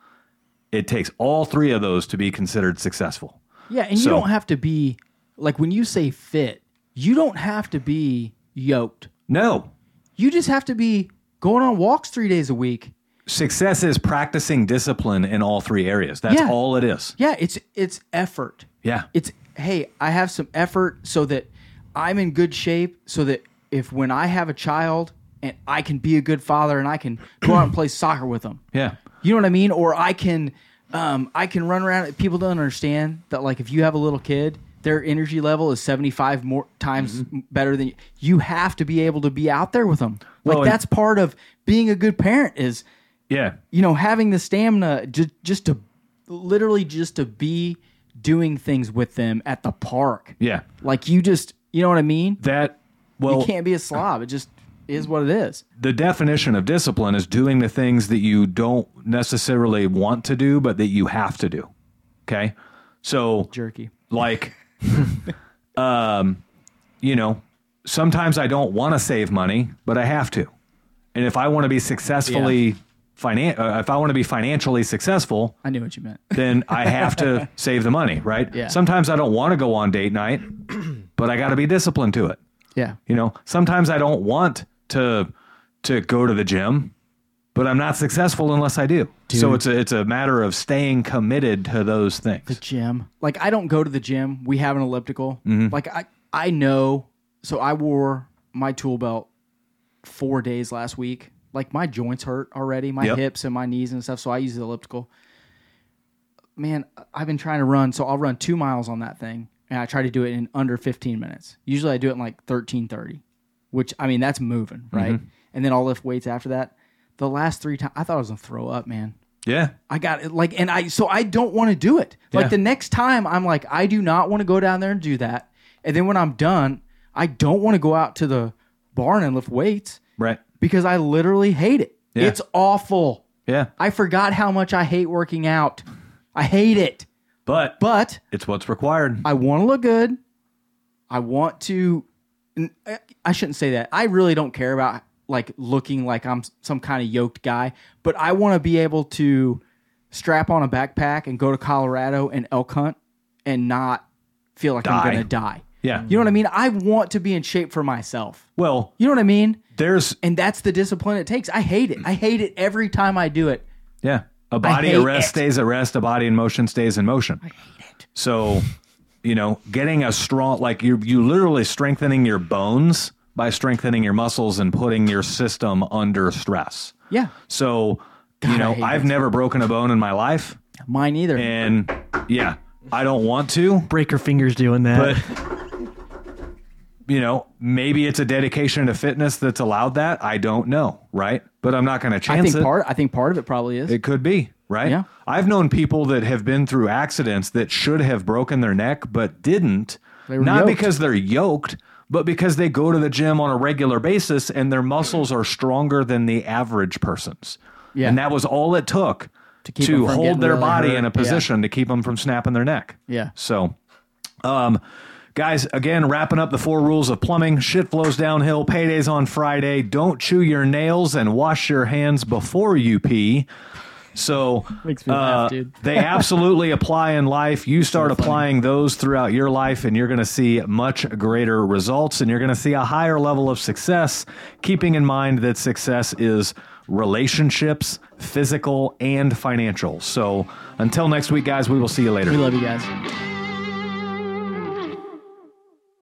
It takes all three of those to be considered successful. Yeah, and you don't have to be like when you say fit, you don't have to be yoked. No, You just have to be going on walks three days a week. success is practicing discipline in all three areas. That's Yeah. all it is. Yeah, it's it's effort. Yeah. It's hey, I have some effort so that I'm in good shape so that if when I have a child and I can be a good father and I can go out and play soccer with them. Yeah. You know what I mean? Or I can, um, I can run around. People don't understand that. Like, if you have a little kid, their energy level is seventy five more times Mm-hmm. better than you. You have to be able to be out there with them. Like Well, that's part of being a good parent. Is Yeah. you know having the stamina just just to literally just to be doing things with them at the park. Yeah. Like you just, you know what I mean? That, well, you can't be a slob. It just is what it is. the definition of discipline is doing the things that you don't necessarily want to do, but that you have to do. Okay. So, Jerky. like, um, you know, sometimes I don't want to save money, but I have to. And if I want to be successfully finan- uh, if I want to be financially successful, I knew what you meant. then I have to save the money, right? Yeah. Sometimes I don't want to go on date night, but I got to be disciplined to it. Yeah. You know, sometimes I don't want to to go to the gym, but I'm not successful unless I do. So it's a it's a matter of staying committed to those things. the gym. Like I don't go to the gym. We have an elliptical. Mm-hmm. Like I I know. So I wore my tool belt four days last week. Like my joints hurt already, my Yep. hips and my knees and stuff. So I use the elliptical. Man, I've been trying to run. So I'll run two miles on that thing, and I try to do it in under 15 minutes. Usually I do it in like 13:30, which I mean that's moving, right? Mm-hmm. And then I'll lift weights after that. The last three times, I thought I was gonna throw up, man. Yeah. I got it like and I so I don't want to do it. Like Yeah. the next time I'm like I do not want to go down there and do that. And then when I'm done, I don't want to go out to the barn and lift weights Right. because I literally hate it. Yeah. It's awful. Yeah. I forgot how much I hate working out. I hate it. But But it's what's required. I want to look good. I want to I shouldn't say that. I really don't care about like looking like I'm some kind of yoked guy, but I want to be able to strap on a backpack and go to Colorado and elk hunt and not feel like I'm going to die. Yeah. You know what I mean? I want to be in shape for myself. Well, You know what I mean? there's And that's the discipline it takes. I hate it. I hate it every time I do it. yeah. A body at rest it. stays at rest, a body in motion stays in motion. I hate it. So, you know, getting a strong like you you literally strengthening your bones by strengthening your muscles and putting your system under stress. Yeah. So, you know, I've that. never broken a bone in my life Mine either. and yeah, I don't want to, Break your fingers doing that. but you know, maybe it's a dedication to fitness that's allowed that. I don't know, right? But I'm not going to I chance think it. part I think part of it probably is. It could be, right? Yeah. I've known people that have been through accidents that should have broken their neck but didn't. They were Not yoked. because they're yoked, but because they go to the gym on a regular basis and their muscles are stronger than the average person's. Yeah. And that was all it took to, from hold their really body hurt. in a Yeah. position to keep them from snapping their neck. Yeah. So, um, guys, again, wrapping up the four rules of plumbing. Shit flows downhill. Paydays on Friday. Don't chew your nails and wash your hands before you pee. So Makes me laugh, uh, they absolutely apply in life. You start applying those throughout your life, and you're going to see much greater results, and you're going to see a higher level of success. Keeping in mind that success is relationships, physical, and financial. So until next week, guys, we will see you later. We love you guys.